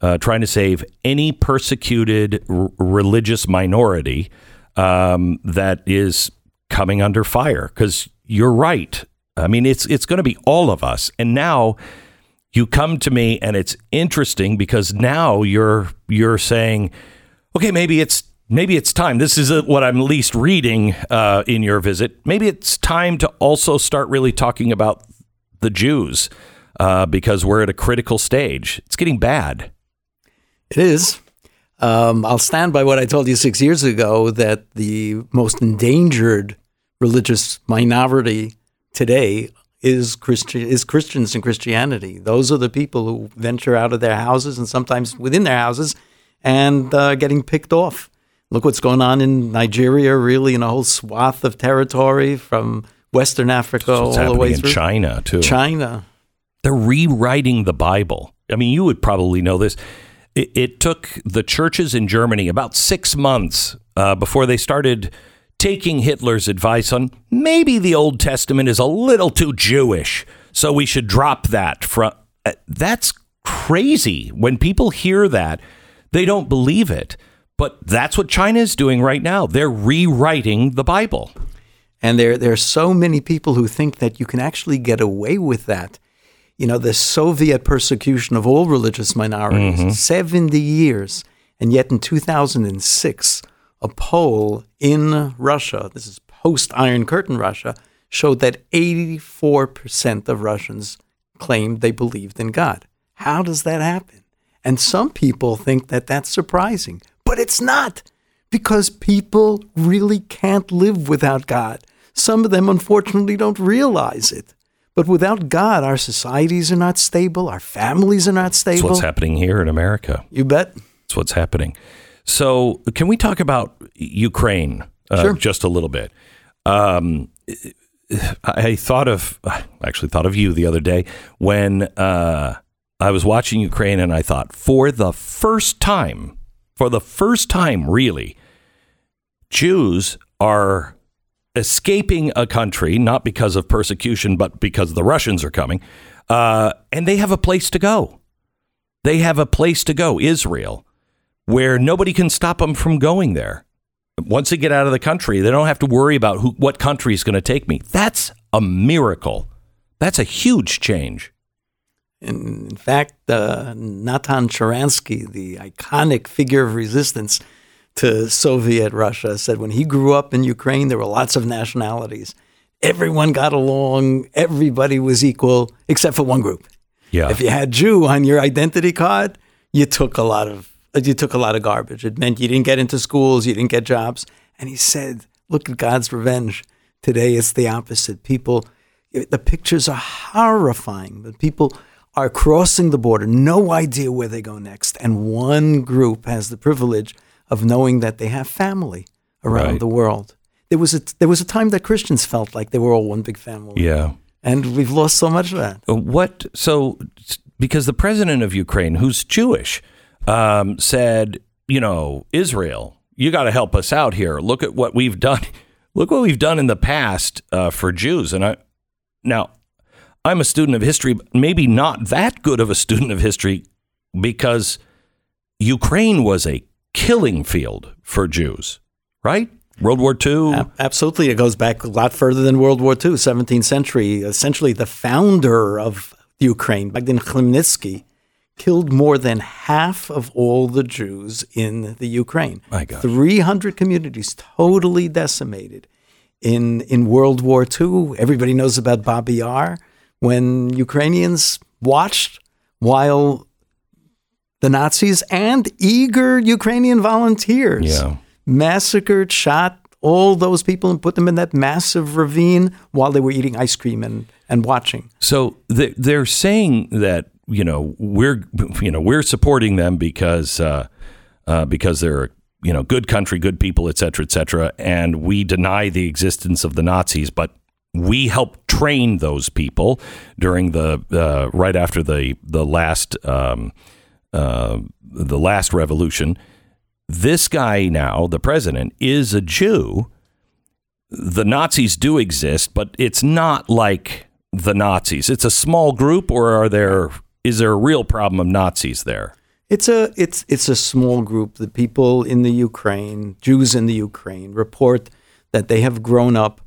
uh, trying to save any persecuted r- religious minority um, that is coming under fire. Because you're right. I mean, it's it's going to be all of us. And now you come to me, and it's interesting because now you're you're saying, okay, maybe it's maybe it's time. This is what I'm least reading uh, in your visit. Maybe it's time to also start really talking about the Jews uh, because we're at a critical stage. It's getting bad. It is. Um, I'll stand by what I told you six years ago that the most endangered religious minority today is Christian is Christians and Christianity. Those are the people who venture out of their houses and sometimes within their houses and uh, getting picked off. Look what's going on in Nigeria, really, in a whole swath of territory from Western Africa all the way through China too? China. They're rewriting the Bible. I mean, you would probably know this. It, it took the churches in Germany about six months uh, before they started taking Hitler's advice on maybe the Old Testament is a little too Jewish, so we should drop that. From uh, that's crazy. When people hear that, they don't believe it. But that's what China is doing right now. They're rewriting the Bible. And there, there are so many people who think that you can actually get away with that. You know, the Soviet persecution of all religious minorities, Mhm. 70 years. And yet in 2006, a poll in Russia, this is post Iron Curtain Russia, showed that 84% of Russians claimed they believed in God. How does that happen? And some people think that that's surprising, but it's not because people really can't live without God. Some of them, unfortunately, don't realize it. But without God, our societies are not stable, our families are not stable. That's what's happening here in America. You bet. That's what's happening. So, can we talk about Ukraine uh, Sure. just a little bit? Um, I thought of, I actually thought of you the other day when uh, I was watching Ukraine, and I thought, for the first time, for the first time, really, Jews are escaping a country not because of persecution, but because the Russians are coming, uh, and they have a place to go. They have a place to go, Israel, where nobody can stop them from going there. Once they get out of the country, they don't have to worry about who, what country is going to take me. That's a miracle. That's a huge change. In, in fact, uh, Natan Sharansky, the iconic figure of resistance to Soviet Russia, said when he grew up in Ukraine, there were lots of nationalities. Everyone got along, everybody was equal, except for one group. Yeah. If you had Jew on your identity card, you took a lot of you took a lot of garbage. It meant you didn't get into schools, you didn't get jobs. And he said, "Look at God's revenge. Today it's the opposite. People, the pictures are horrifying. But people are crossing the border, no idea where they go next, and one group has the privilege of knowing that they have family around Right. the world. There was a there was a time that Christians felt like they were all one big family. Yeah. And we've lost so much of that. Uh, What? So, because the president of Ukraine, who's Jewish, um, said, you know, Israel, you got to help us out here. Look at what we've done. (laughs) Look what we've done in the past uh, for Jews. And I, now, I'm a student of history, but maybe not that good of a student of history, because Ukraine was a killing field for Jews, right? World War II. Absolutely. It goes back a lot further than World War II, 17th century. Essentially, the founder of Ukraine, Bogdan Khmelnytsky, killed more than half of all the Jews in the Ukraine. My God. 300 communities totally decimated. In, in World War II, everybody knows about Babi Yar, when Ukrainians watched while the Nazis and eager Ukrainian volunteers Yeah. massacred, shot all those people and put them in that massive ravine while they were eating ice cream and, and watching. So they- they're saying that you know we're you know we're supporting them because uh, uh, because they're you know good country, good people, et cetera, et cetera, and we deny the existence of the Nazis, but we helped train those people during the uh, right after the the last um, the last revolution. This guy now, the president, is a Jew the Nazis do exist, but it's not like the Nazis. It's a small group, or are there? Is there a real problem of Nazis there? It's a it's it's a small group. The people in the Ukraine, Jews in the Ukraine, report that they have grown up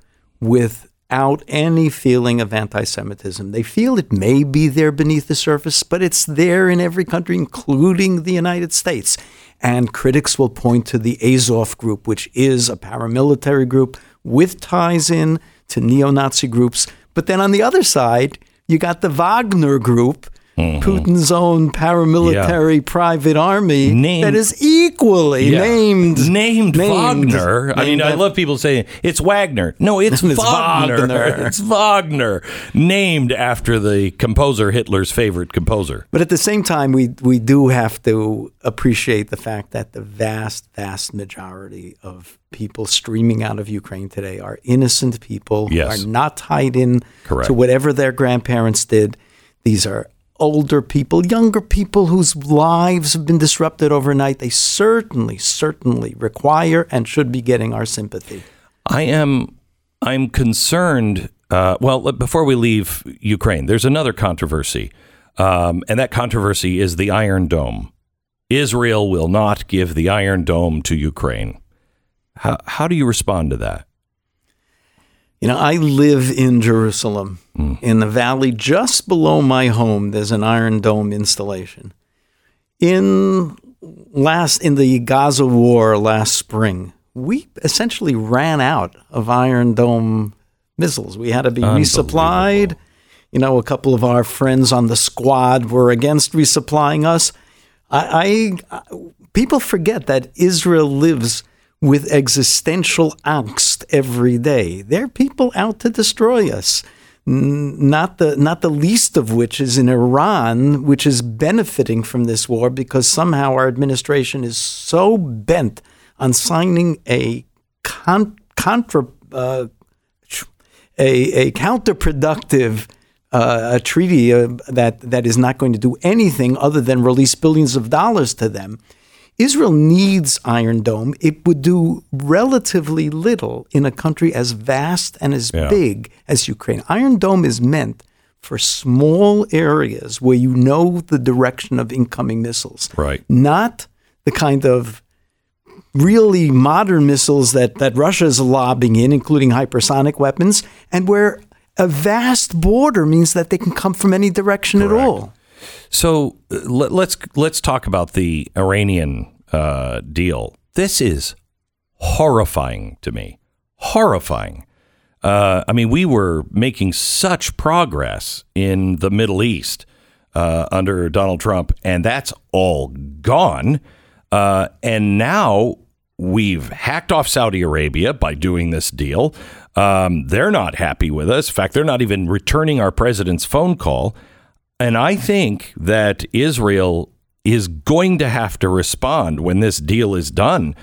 without any feeling of anti-Semitism. They feel it may be there beneath the surface, but it's there in every country, including the United States. And critics will point to the Azov group, which is a paramilitary group with ties in to neo-Nazi groups. But then on the other side, you got the Wagner group, Mm-hmm. Putin's own paramilitary private army Named- that is equally Yeah. named named, Wagner. I mean, named I love people saying it's Wagner. No, it's, (laughs) It's Wagner. Wagner. (laughs) It's Wagner, named after the composer Hitler's favorite composer. But at the same time, we we do have to appreciate the fact that the vast, vast majority of people streaming out of Ukraine today are innocent people who Yes. are not tied in Correct. to whatever their grandparents did. These are older people, younger people whose lives have been disrupted overnight. They certainly, certainly require and should be getting our sympathy. I am I'm concerned. Uh, well, before we leave Ukraine, there's another controversy, um, and that controversy is the Iron Dome. Israel will not give the Iron Dome to Ukraine. How how do you respond to that? You know, I live in Jerusalem, Hmm. in the valley just below my home. There's an Iron Dome installation. In last in the Gaza war last spring, we essentially ran out of Iron Dome missiles. We had to be resupplied. You know, a couple of our friends on the squad were against resupplying us. I, I people forget that Israel lives with existential angst every day. They're people out to destroy us. Not the not the least of which is in Iran, which is benefiting from this war because somehow our administration is so bent on signing a con- contra uh, a, a counterproductive uh, a treaty uh, that that is not going to do anything other than release billions of dollars to them. Israel needs Iron Dome. It would do relatively little in a country as vast and as Yeah. big as Ukraine. Iron Dome is meant for small areas where you know the direction of incoming missiles, Right. not the kind of really modern missiles that, that Russia is lobbying in, including hypersonic weapons, and where a vast border means that they can come from any direction at all. So uh, let, let's let's talk about the Iranian uh, deal. This is horrifying to me. Horrifying. Uh, I mean, we were making such progress in the Middle East uh, under Donald Trump, and that's all gone. Uh, and now we've hacked off Saudi Arabia by doing this deal. Um, they're not happy with us. In fact, they're not even returning our president's phone call. And I think that Israel is going to have to respond when this deal is done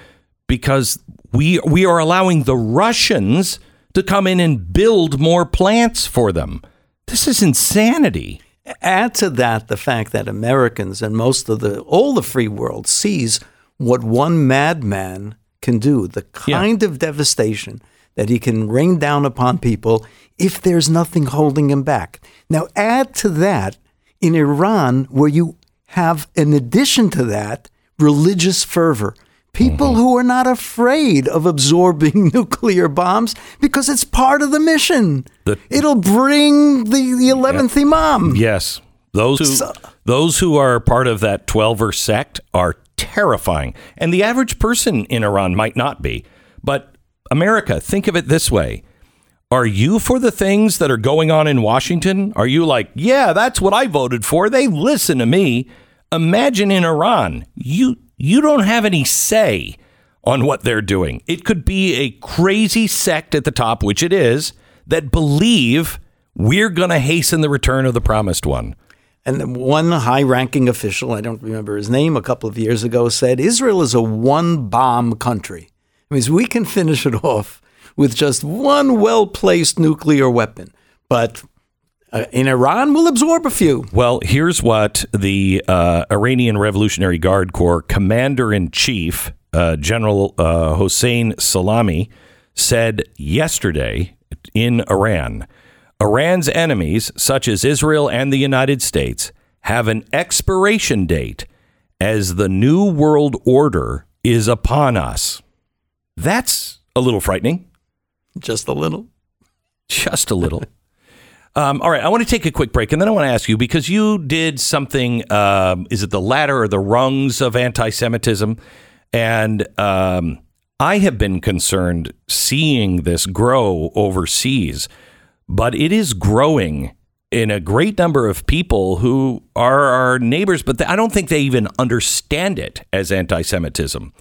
because we we are allowing the Russians to come in and build more plants for them. This is insanity. Add to that the fact that Americans and most of the all the free world sees what one madman can do, the kind of devastation that he can rain down upon people if there's nothing holding him back. Now add to that in Iran where you have in addition to that religious fervor. People mm-hmm. who are not afraid of absorbing (laughs) nuclear bombs because it's part of the mission. The- It'll bring the, the 11th Imam. Yes. Those who So- those who are part of that 12er sect are terrifying. And the average person in Iran might not be. But America, think of it this way. Are you for the things that are going on in Washington? Are you like, yeah, that's what I voted for. They listen to me. Imagine in Iran, you you don't have any say on what they're doing. It could be a crazy sect at the top, which it is, that believe we're going to hasten the return of the promised one. And one high ranking official, I don't remember his name, a couple of years ago said Israel is a one bomb country. It means we can finish it (laughs) off with just one well placed nuclear weapon. But uh, in Iran, we'll absorb a few. Well, here's what the uh, Iranian Revolutionary Guard Corps Commander in Chief, uh, General uh, Hossein Salami, said yesterday in Iran. Iran's enemies, such as Israel and the United States, have an expiration date as the New World Order is upon us. That's a little frightening. Just a little. Just a little. (laughs) Um, all right, I want to take a quick break, and then I want to ask you because you did something. Um, is it the ladder or the rungs of anti-Semitism? And um, I have been concerned seeing this grow overseas, but it is growing in a great number of people who are our neighbors, but I don't think they even understand it as anti-Semitism.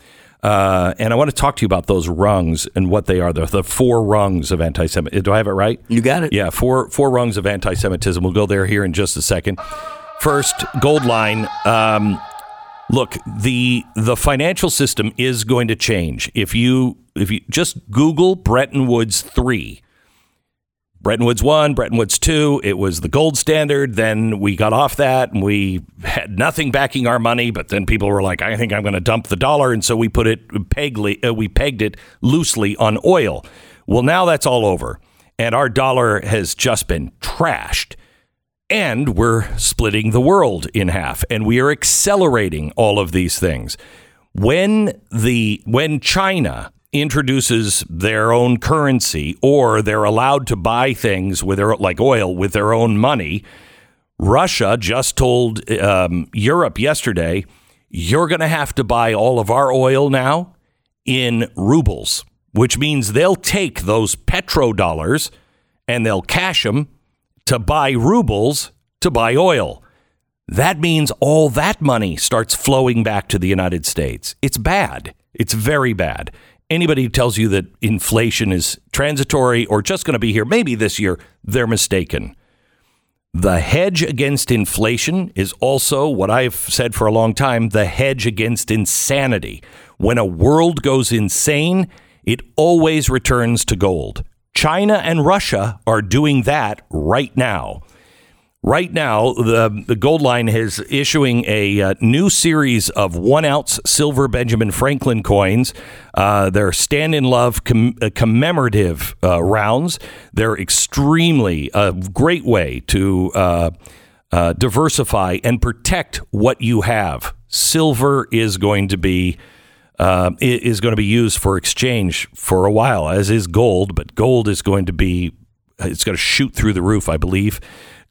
Uh, and I want to talk to you about those rungs and what they are. The, the four rungs of anti-Semitism. Do I have it right? You got it. Yeah, four four rungs of anti-Semitism. We'll go there here in just a second. First, gold line. Um, look, the the financial system is going to change. If you if you just Google Bretton Woods three, Bretton Woods one, Bretton Woods two, it was the gold standard. Then we got off that and we had nothing backing our money. But then people were like, I think I'm going to dump the dollar, and so we put it pegly, uh, we pegged it loosely on oil. Well, now that's all over, and our dollar has just been trashed and we're splitting the world in half and we are accelerating all of these things when the when china introduces their own currency or they're allowed to buy things with their like oil with their own money russia just told um, europe yesterday you're going to have to buy all of our oil now in rubles which means they'll take those petrodollars and they'll cash them to buy rubles to buy oil. That means all that money starts flowing back to the United States. It's bad. It's very bad. Anybody who tells you that inflation is transitory or just going to be here maybe this year, they're mistaken. The hedge against inflation is also what I've said for a long time the hedge against insanity. When a world goes insane, it always returns to gold. China and Russia are doing that right now. Right now, the, the Goldline is issuing a uh, new series of one ounce silver Benjamin Franklin coins. Uh, they're stand in love com- uh, commemorative uh, rounds. They're extremely a great way to uh, diversify and protect what you have. Silver is going to be is going to be used for exchange for a while, as is gold. But gold is going to be it's going to shoot through the roof, I believe.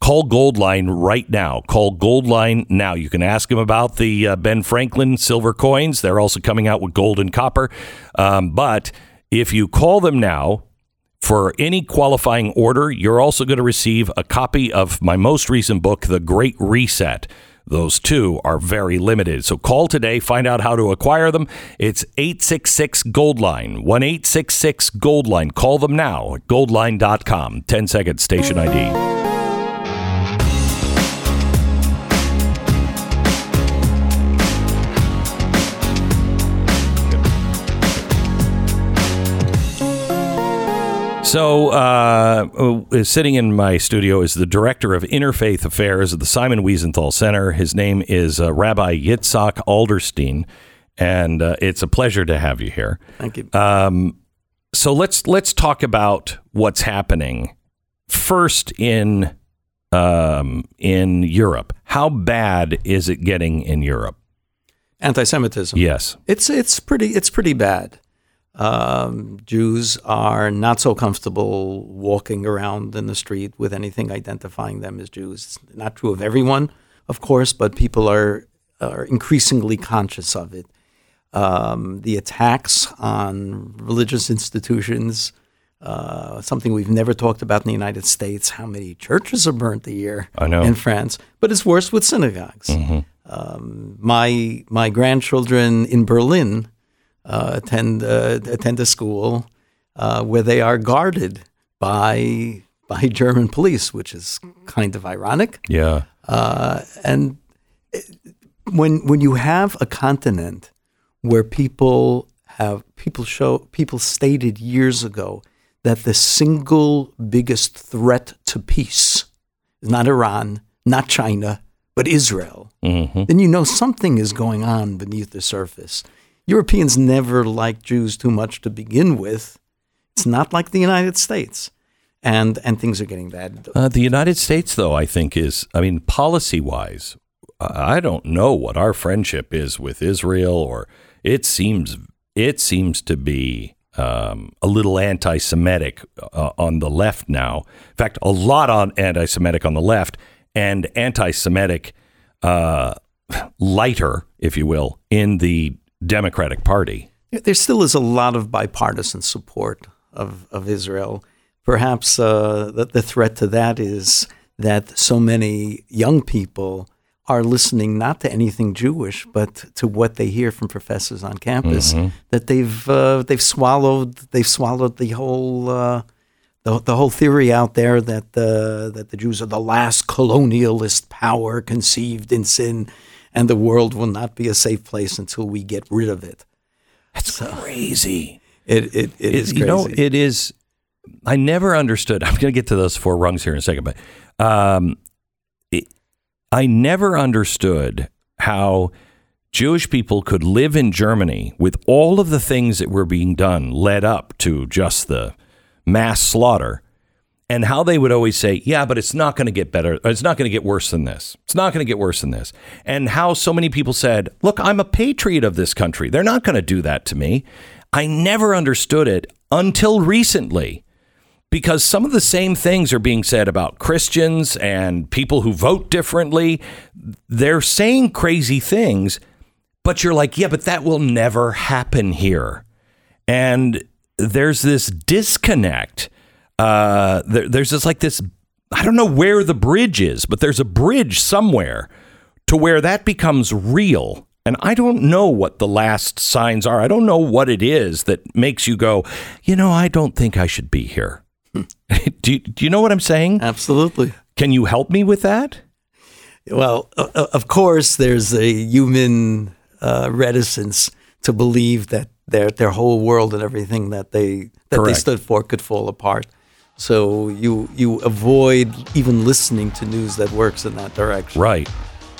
Call Goldline right now. Call Goldline now. You can ask them about the uh, Ben Franklin silver coins. They're also coming out with gold and copper. Um, but if you call them now, for any qualifying order, you're also going to receive a copy of my most recent book, The Great Reset. Those two are very limited. So call today, find out how to acquire them. It's 866 Goldline, 1 866 Goldline. Call them now at goldline.com. 10 seconds, station ID. So, uh, sitting in my studio is the director of interfaith affairs at the Simon Wiesenthal Center. His name is uh, Rabbi Yitzchok Adlerstein, and uh, it's a pleasure to have you here. Thank you. Um, so let's let's talk about what's happening first in um, in Europe. How bad is it getting in Europe? Anti-Semitism. Yes. It's it's pretty it's pretty bad. Um, Jews are not so comfortable walking around in the street with anything identifying them as Jews. It's not true of everyone, of course, but people are are increasingly conscious of it. Um, the attacks on religious institutions, uh, something we've never talked about in the United States. How many churches are burnt a year I know. in France? But it's worse with synagogues. Um, my my grandchildren in Berlin attend uh, attend a school uh, where they are guarded by by German police, which is kind of ironic. Yeah. Uh, and when when you have a continent where people have people show people stated years ago that the single biggest threat to peace is not Iran, not China, but Israel, then you know something is going on beneath the surface. Europeans never liked Jews too much to begin with. It's not like the United States. And and things are getting bad. Uh, the United States, though, I think is, I mean, policy wise, I don't know what our friendship is with Israel, or it seems it seems to be um, a little anti-Semitic uh, on the left now. In fact, a lot on anti-Semitic on the left, and anti-Semitic uh, lighter, if you will, in the Democratic Party. There still is a lot of bipartisan support of, of Israel. Perhaps uh, the, the threat to that is that so many young people are listening not to anything Jewish, but to what they hear from professors on campus. Mhm. That they've uh, they've swallowed they've swallowed the whole uh, the, the whole theory out there that the that the Jews are the last colonialist power conceived in sin, and the world will not be a safe place until we get rid of it. That's crazy. It it, it is you know it is i never understood (laughs) i'm going to get to those four rungs here in a second but um, it, i never understood how jewish people could live in germany with all of the things that were being done led up to just the mass slaughter and how they would always say, yeah, but it's not going to get better. It's not going to get worse than this. It's not going to get worse than this. And how so many people said, look, I'm a patriot of this country. They're not going to do that to me. I never understood it until recently because some of the same things are being said about Christians and people who vote differently. They're saying crazy things, but you're like, yeah, but that will never happen here. And there's this disconnect. Uh, there, there's just like this. I don't know where the bridge is, but there's a bridge somewhere to where that becomes real And I don't know what the last signs are. I don't know what it is that makes you go, you know, I don't think I should be here. (laughs) do, you, do you know what I'm saying? Absolutely. Can you help me with that? Well, of course, there's a human uh, reticence to believe that their their whole world and everything that they that they stood for could fall apart. So you you avoid even listening to news that works in that direction. Right.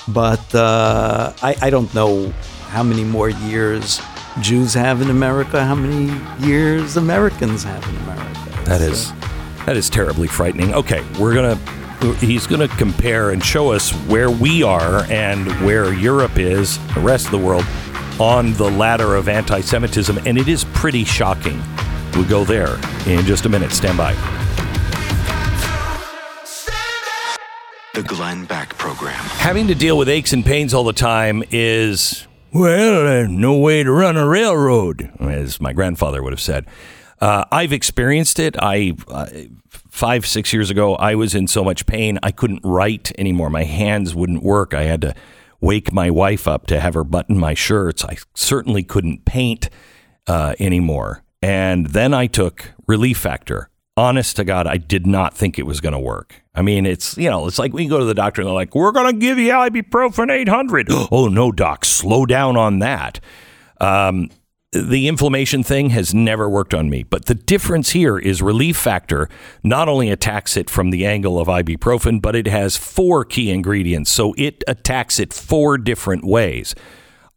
But uh, I I don't know how many more years Jews have in America, how many years Americans have in America. That is that is terribly frightening. Okay, we're gonna he's gonna compare and show us where we are and where Europe is, the rest of the world, on the ladder of anti-Semitism, and it is pretty shocking. We'll go there in just a minute. Stand by. The Glenn Beck Program. Having to deal with aches and pains all the time is well, no way to run a railroad, as my grandfather would have said. Uh, I've experienced it. I uh, five six years ago, I was in so much pain I couldn't write anymore. My hands wouldn't work. I had to wake my wife up to have her button my shirts. I certainly couldn't paint uh, anymore. And then I took Relief Factor. Honest to God, I did not think it was going to work. I mean, it's you know, it's like we go to the doctor and they're like, "We're going to give you ibuprofen 800." (gasps) oh no, doc, slow down on that. Um, the inflammation thing has never worked on me, but the difference here is Relief Factor not only attacks it from the angle of ibuprofen, but it has four key ingredients, so it attacks it four different ways.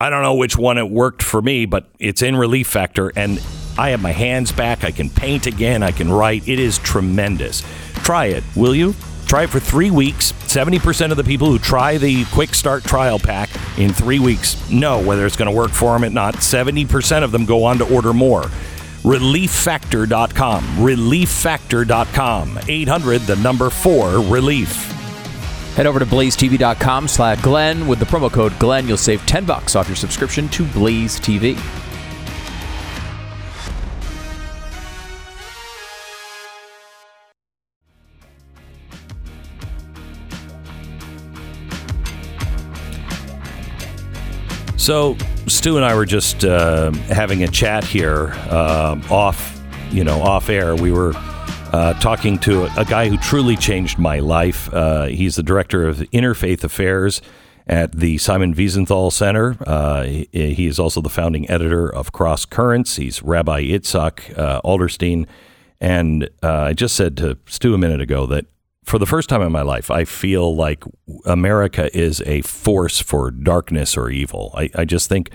I don't know which one it worked for me, but it's in Relief Factor, and I have my hands back. I can paint again. I can write. It is tremendous. Try it, will you? Try it for three weeks. 70% of the people who try the Quick Start Trial Pack in three weeks know whether it's going to work for them or not. 70% of them go on to order more. ReliefFactor.com. ReliefFactor.com. 800, the number four, relief. Head over to blazetv.com slash Glenn. With the promo code Glenn, you'll save 10 bucks off your subscription to Blaze TV. So Stu and I were just uh, having a chat here um off, you know, off air. We were uh, talking to a, a guy who truly changed my life. Uh, he's the director of Interfaith Affairs at the Simon Wiesenthal Center. Uh, he, he is also the founding editor of Cross Currents. He's Rabbi Yitzchok uh, Adlerstein. And uh, I just said to Stu a minute ago that for the first time in my life, I feel like America is a force for darkness or evil. I, I just think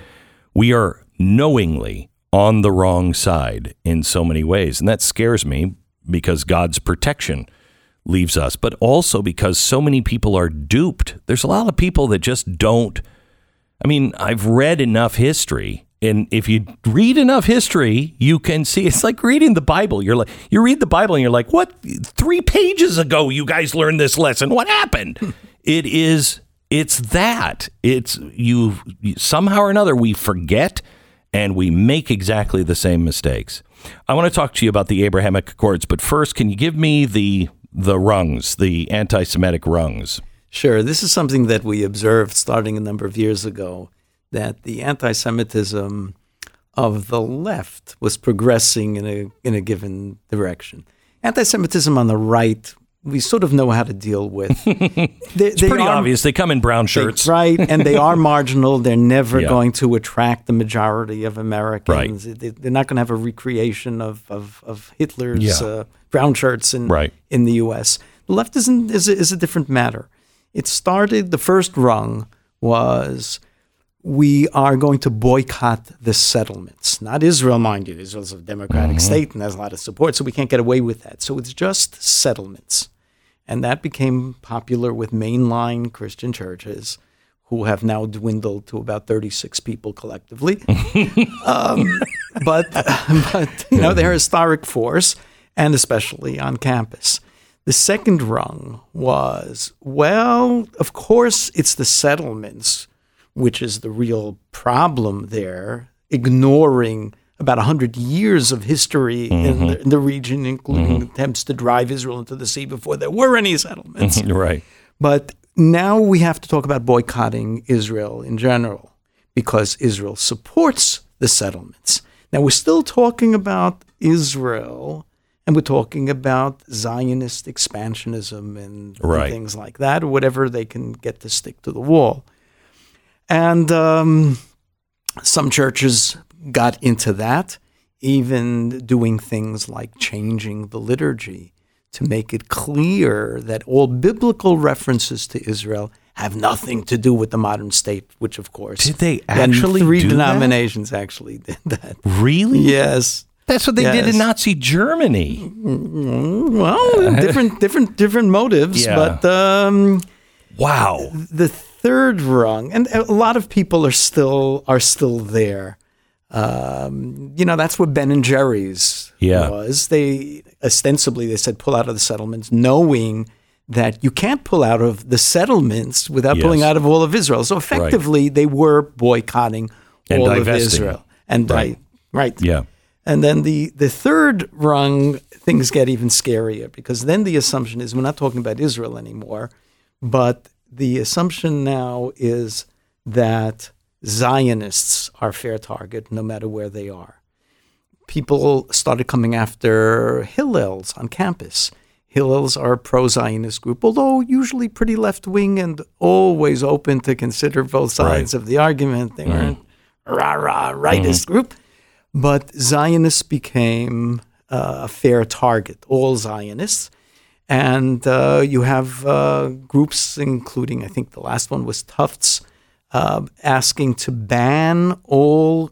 we are knowingly on the wrong side in so many ways. And that scares me because God's protection leaves us, but also because so many people are duped. There's a lot of people that just don't. I mean, I've read enough history. And if you read enough history, you can see it's like reading the Bible. You're like you read the Bible and you're like, "What? 3 pages ago you guys learned this lesson. What happened?" Hmm. it is it's that. It's you somehow or another we forget and we make exactly the same mistakes. I want to talk to you about the Abrahamic Accords, but first, can you give me the the rungs, the anti-Semitic rungs? Sure. This is something that we observed starting a number of years ago that the anti Semitism of the left was progressing in a, in a given direction. Anti Semitism on the right, we sort of know how to deal with. (laughs) They- It's they pretty are- obvious. They come in brown they- shirts. right, and they are (laughs) marginal. They're never Yeah. going to attract the majority of Americans. They, they're not going to have a recreation of of, of Hitler's Yeah. uh, brown shirts in Right. in the U.S. The left isn't is a, is a different matter. It started. The first rung was we are going to boycott the settlements, not Israel, mind you. Israel's a democratic state and has a lot of support, so we can't get away with that. So it's just settlements. And that became popular with mainline Christian churches who have now dwindled to about 36 people collectively. (laughs) um, but, but, you know, they're a historic force, and especially on campus. The second rung was well, of course, it's the settlements, which is the real problem there, ignoring about 100 years of history in, the, mm-hmm. in the region, including mm-hmm. attempts to drive Israel into the sea before there were any settlements. (laughs) right. But now we have to talk about boycotting Israel in general because Israel supports the settlements. Now, we're still talking about Israel and we're talking about Zionist expansionism and, and things like that, or whatever they can get to stick to the wall. And um, some churches got into that, even doing things like changing the liturgy to make it clear that all biblical references to Israel have nothing to do with the modern state, which, of course, Did they actually three do that? denominations actually did that. Really? Yes. That's what they did in Nazi Germany. Well, different, different, different motives, (laughs) Yeah. but um, wow. The third rung, and a lot of people are still are still there. Um, you know, that's what Ben and Jerry's Yeah. was. They ostensibly they said pull out of the settlements, knowing that you can't pull out of the settlements without pulling out of all of Israel. So effectively, they were boycotting And all of. Israel. And Right. Right, Yeah. and then the, the third rung, things get even scarier because then the assumption is we're not talking about Israel anymore, but the assumption now is that Zionists are fair target no matter where they are. People started coming after Hillels on campus. Hillels are a pro Zionist group, although usually pretty left wing and always open to consider both sides Right. of the argument. They weren't a rah rah rightist group. But Zionists became uh, a fair target, all Zionists. And uh, you have uh, groups, including, I think the last one was Tufts, uh, asking to ban all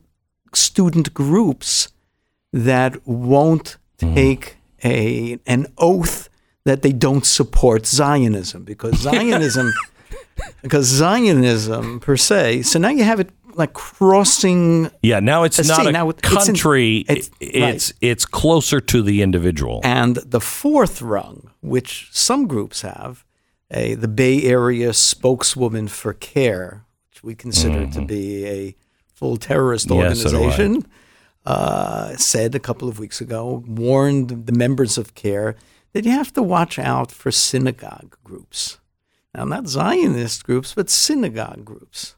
student groups that won't take a an oath that they don't support Zionism because (laughs) Zionism because Zionism per se so now you have it like crossing Yeah, now it's not sea. a Now it- it's in- country. it's- It's it's, closer to the individual. and the fourth rung, which some groups have, a, the Bay Area spokeswoman for CAIR, which we consider to be a full terrorist Mm-hmm. Yes, so organization, uh, said a couple of weeks ago, warned the members of CAIR that you have to watch out for synagogue groups. Now, not Zionist groups, but synagogue groups.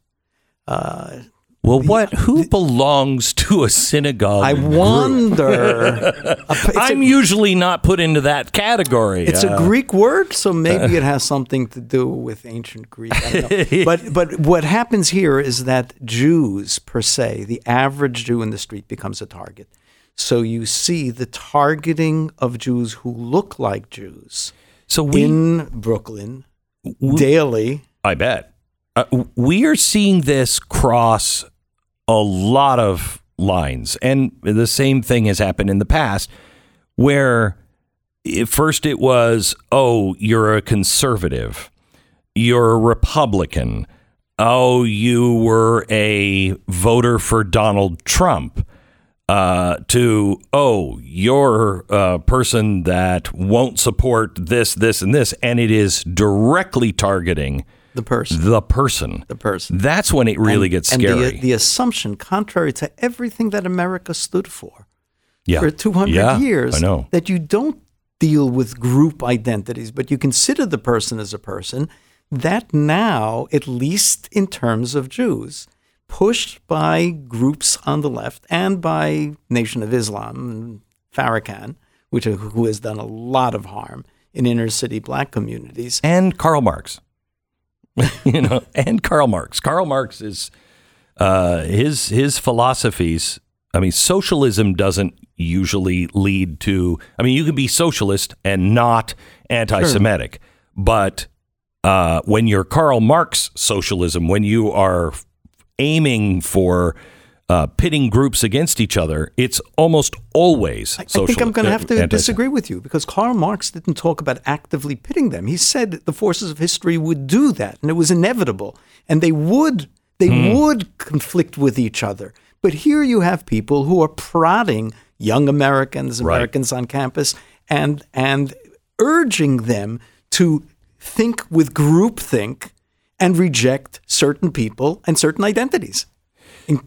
Uh, well, what? Who belongs to a synagogue? I wonder. (laughs) I'm usually not put into that category. It's a Uh, Greek word, so maybe (laughs) it has something to do with ancient Greek. I don't know. (laughs) but but what happens here is that Jews per se, the average Jew in the street becomes a target. So you see the targeting of Jews who look like Jews. So we, in Brooklyn daily. I bet. Uh, we are seeing this cross a lot of lines. And the same thing has happened in the past where first it was, oh, you're a conservative, you're a Republican, oh, you were a voter for Donald Trump. Uh, to oh, you're a person that won't support this, this, and this, and it is directly targeting the person. The person. The person. That's when it really And- gets and scary. the, the assumption, contrary to everything that America stood for yeah. for 200 Yeah, years, I know. that you don't deal with group identities, but you consider the person as a person, that now, at least in terms of Jews, pushed by groups on the left and by Nation of Islam and Farrakhan, which who has done a lot of harm in inner city black communities, and Karl Marx. (laughs) you know, and Karl Marx. Karl Marx is uh, his his philosophies. I mean, socialism doesn't usually lead to. I mean, you can be socialist and not anti-Semitic, but uh, when you're Karl Marx socialism, when you are aiming for uh, pitting groups against each other, it's almost always. I think I'm going to have to anti- disagree with you because Karl Marx didn't talk about actively pitting them. He said the forces of history would do that, and it was inevitable, and they would they Hmm. would conflict with each other. But here you have people who are prodding young Americans, Right. Americans on campus, and and urging them to think with groupthink and reject certain people and certain identities,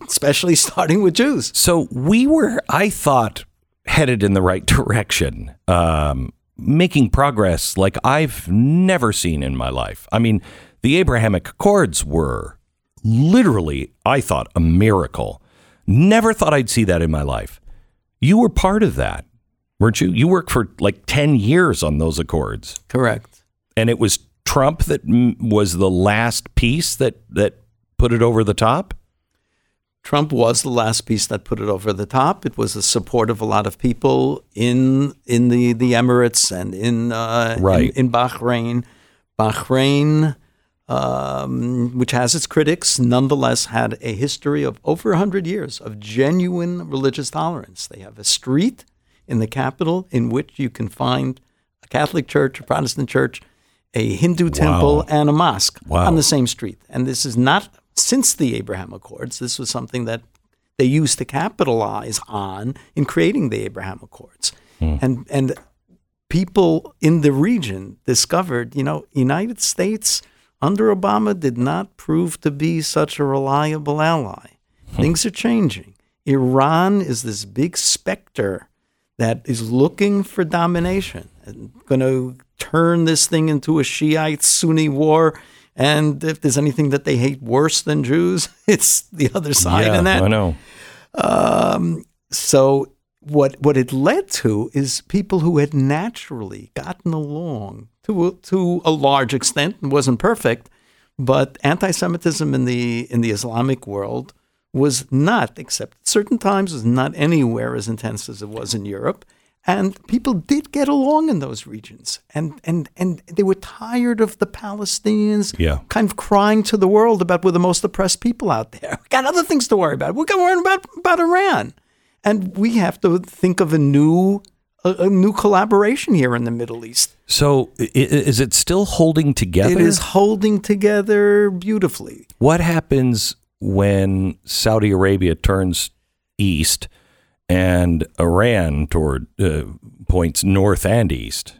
especially (laughs) starting with Jews. So we were, I thought, headed in the right (laughs) direction, um, making progress like I've never seen in my life. I mean, the Abrahamic Accords were literally, I thought, a miracle. Never thought I'd see that in my life. You were part of that, weren't you? You worked for like 10 years on those accords. Correct. And it was Trump that was the last piece that, that put it over the top? Trump was the last piece that put it over the top. It was the support of a lot of people in in the, the Emirates and in uh, Right. in, in Bahrain. Bahrain, um, which has its critics, nonetheless had a history of over 100 years of genuine religious tolerance. They have a street in the capital in which you can find a Catholic church, a Protestant church, a Hindu temple, and a mosque Wow. on the same street. And this is not since the Abraham Accords. This was something that they used to capitalize on in creating the Abraham Accords. Hmm. And and people in the region discovered, you know, United States under Obama did not prove to be such a reliable ally. Hmm. Things are changing. Iran is this big specter that is looking for domination and going to turn this thing into a Shiite Sunni war. And if there's anything that they hate worse than Jews, (laughs) it's the other side yeah, in that. I know. Um, so what what it led to is people who had naturally gotten along to a, to a large extent and wasn't perfect, but anti-Semitism in the in the Islamic world was not, except at certain times, was not anywhere as intense as it was in Europe. And people did get along in those regions, and and and they were tired of the Palestinians, Yeah. kind of crying to the world about we're the most oppressed people out there. We got other things to worry about. We're going to worry about about Iran, and we have to think of a new a, a new collaboration here in the Middle East. So is it still holding together? It is holding together beautifully. What happens when Saudi Arabia turns east and Iran toward uh, points north and east,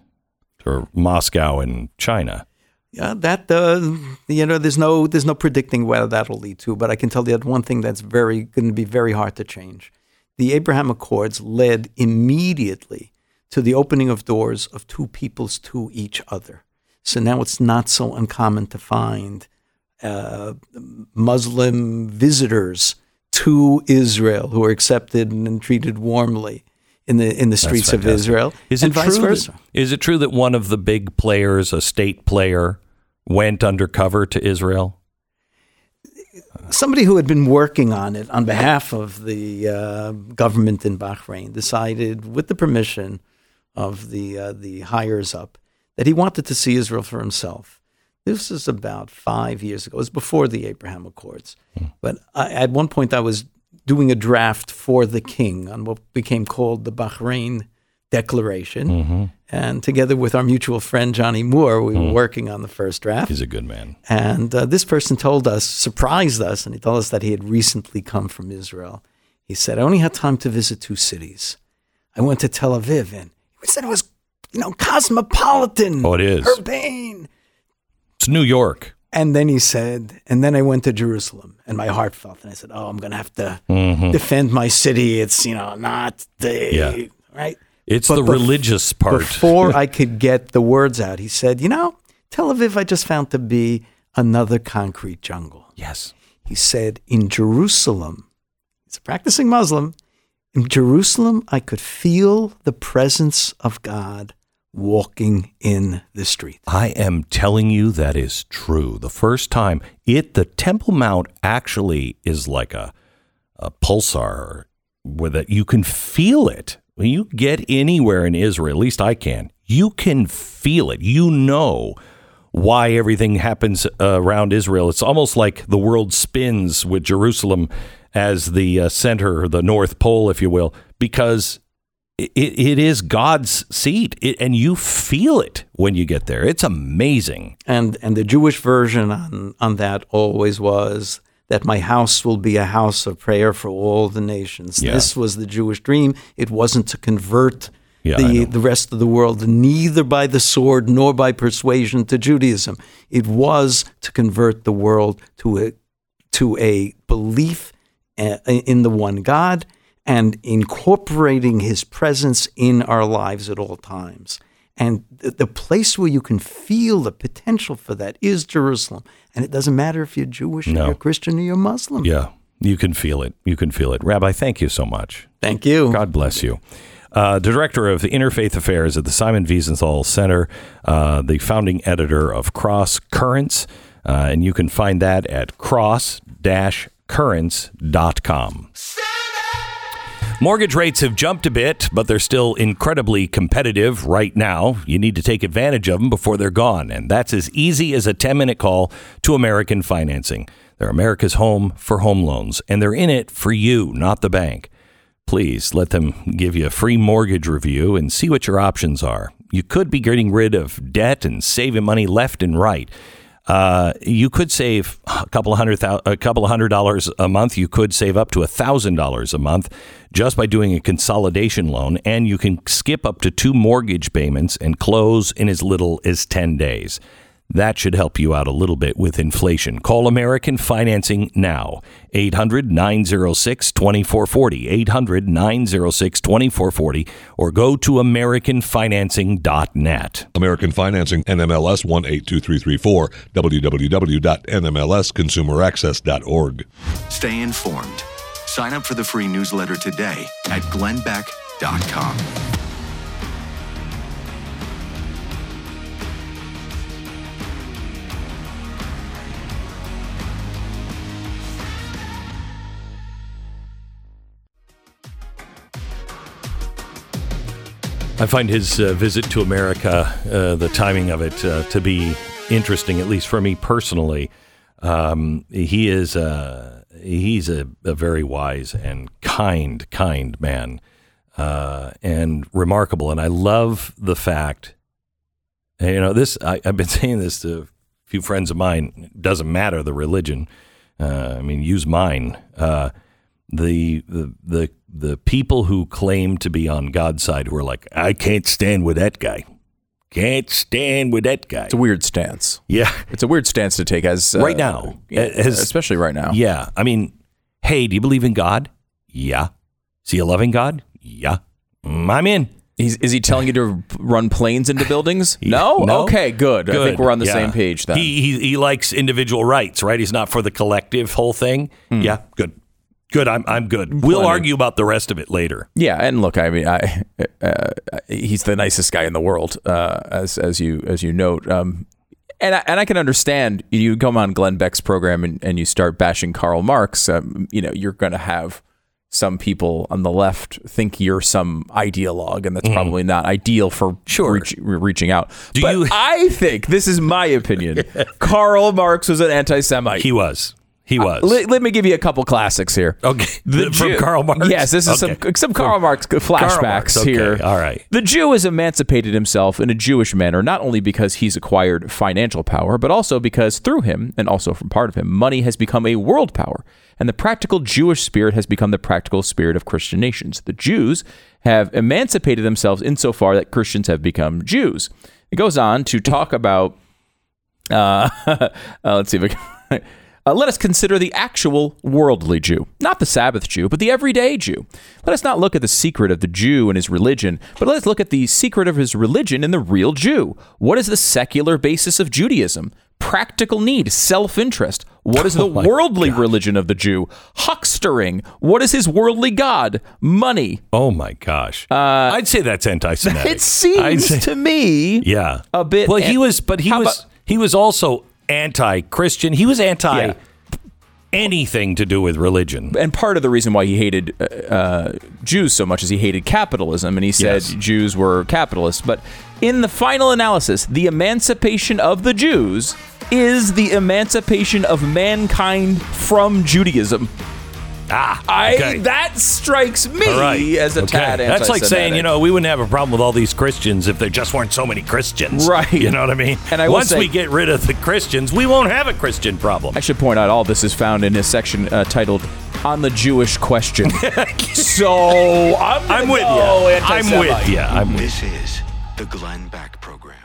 or Moscow and China? Yeah, that uh, you know, there's no there's no predicting where that'll lead to, but I can tell you that one thing that's very going to be very hard to change. The Abraham Accords led immediately to the opening of doors of two peoples to each other. So now it's not so uncommon to find uh, Muslim visitors to Israel who are accepted and treated warmly in the in the streets of. Israel, Is it vice true versa. That, is it true that one of the big players, a state player, went undercover to Israel? somebody who had been working on it on behalf of the uh, government in Bahrain decided, with the permission of the uh, the hires up, that he wanted to see Israel for himself. This is about five years ago. It was before the Abraham Accords. But I, at one point, I was doing a draft for the king on what became called the Bahrain Declaration. And together with our mutual friend Johnny Moore, we were working on the first draft. He's a good man. And uh, this person told us, surprised us, and he told us that he had recently come from Israel. He said, I only had time to visit two cities. I went to Tel Aviv, and he said it was, you know, cosmopolitan. Oh, it is. Urbane. It's New York. And then he said, and then I went to Jerusalem, and my heart felt, and I said, oh, I'm going to have to Mhm. defend my city. It's, you know, not the, Yeah. right? It's But the bef- religious part. Before (laughs) I could get the words out, he said, You know, Tel Aviv I just found to be another concrete jungle. Yes. He said, In Jerusalem, he's a practicing Muslim, in Jerusalem, I could feel the presence of God walking in the street. I am telling you that is true. The first time it the Temple Mount actually is like a a pulsar where that you can feel it. When you get anywhere in Israel, at least I can, you can feel it. You know why everything happens uh, around Israel. It's almost like the world spins with Jerusalem as the uh, center, the North Pole, if you will, because it, it is God's seat, it, and you feel it when you get there. It's amazing. And and the Jewish version on, on that always was that my house will be a house of prayer for all the nations. Yeah. This was the Jewish dream. It wasn't to convert Yeah, the, the rest of the world, neither by the sword nor by persuasion to Judaism. It was to convert the world to a to a belief uh, in the one God and incorporating His presence in our lives at all times. And the, the place where you can feel the potential for that is Jerusalem. And it doesn't matter if you're Jewish No. or you're Christian or you're Muslim. Yeah, you can feel it. You can feel it. Rabbi, thank you so much. Thank you. God bless you. Uh, director of the Interfaith Affairs at the Simon Wiesenthal Center, uh, the founding editor of Cross Currents, uh, and you can find that at cross-currents.com. Mortgage rates have jumped a bit, but they're still incredibly competitive right now. You need to take advantage of them before they're gone, and that's as easy as a 10-minute call to American Financing. They're America's home for home loans, and they're in it for you, not the bank. Please let them give you a free mortgage review and see what your options are. You could be getting rid of debt and saving money left and right. Uh, you could save a couple of hundred a couple of hundred dollars a month. You could save up to a thousand dollars a month just by doing a consolidation loan, and you can skip up to two mortgage payments and close in as little as ten days. That should help you out a little bit with inflation. Call American Financing now. 800 906 2440. 800 906 2440. Or go to AmericanFinancing.net. American Financing, NMLS 182334, www.nmlsconsumeraccess.org. Stay informed. Sign up for the free newsletter today at glennbeck.com. I find his uh, visit to America, uh, the timing of it, uh, to be interesting, at least for me personally. Um, he is uh, he's a, a very wise and kind, kind man, uh, and remarkable. And I love the fact, you know, this. I, I've been (laughs) saying this to a few friends of mine. It doesn't matter the religion. Uh, I mean, use mine. The the the the people who claim to be on God's side who are like, I can't stand with that guy. Can't stand with that guy. It's a weird stance. Yeah. It's a weird stance to take as uh, right now. yeah, As- especially right now. Yeah. I mean, hey, do you believe in God? Yeah. Is he a loving God? Yeah. Mm, I'm in. He's, is he telling you to run planes into buildings? (laughs) No? No? Okay, good. I think we're on the Yeah. same page then. He, he he likes individual rights, right? He's not for the collective whole thing. Yeah, good. Good. I'm I'm good. We'll argue about the rest of it later. Yeah, and look, I mean, I, uh, he's the nicest guy in the world, uh, as as you as you note. Um, and I, and I can understand you come on Glenn Beck's program and, and you start bashing Karl Marx. Um, you know, you're going to have some people on the left think you're some ideologue, and that's Mhm. probably not ideal for reach, reaching out. Do but you- I think this is my opinion. (laughs) Karl Marx was an anti-Semite. He was. He was. let, let me give you a couple classics here. Okay. The From Jew- Karl Marx? Yes, this is Okay. some some Karl Marx flashbacks Marx, okay, here. all right. The Jew has emancipated himself in a Jewish manner, not only because he's acquired financial power, but also because through him, and also from part of him, money has become a world power. And the practical Jewish spirit has become the practical spirit of Christian nations. The Jews have emancipated themselves insofar that Christians have become Jews. It goes on to talk about uh, (laughs) uh, let's see if I can. (laughs) Uh, let us consider the actual worldly Jew, not the Sabbath Jew, but the everyday Jew. Let us not look at the secret of the Jew and his religion, but let us look at the secret of his religion in the real Jew. What is the secular basis of Judaism? Practical need, self interest. What is (laughs) the Oh worldly religion of the Jew? Huckstering. What is his worldly God? Money. Oh my gosh. I'd say that's anti-Semitic. Uh, (laughs) It seems to me Yeah. a bit. Well, he was, but he was, about- he was also anti-Christian. He was anti anything to do with religion. and part of the reason why he hated uh, uh, Jews so much is he hated capitalism, and he said Yes. Jews were capitalists. But in the final analysis, the emancipation of the Jews is the emancipation of mankind from Judaism. Ah, I that strikes me All right. as a Okay. tad That's like saying, you know, we wouldn't have a problem with all these Christians if there just weren't so many Christians. Right. You know what I mean? And I Once say- we get rid of the Christians, we won't have a Christian problem. I should point out all this is found in a section uh, titled "On the Jewish Question." (laughs) so I'm, I'm with you. you. I'm with you. I'm with This is the Glenn Beck Program.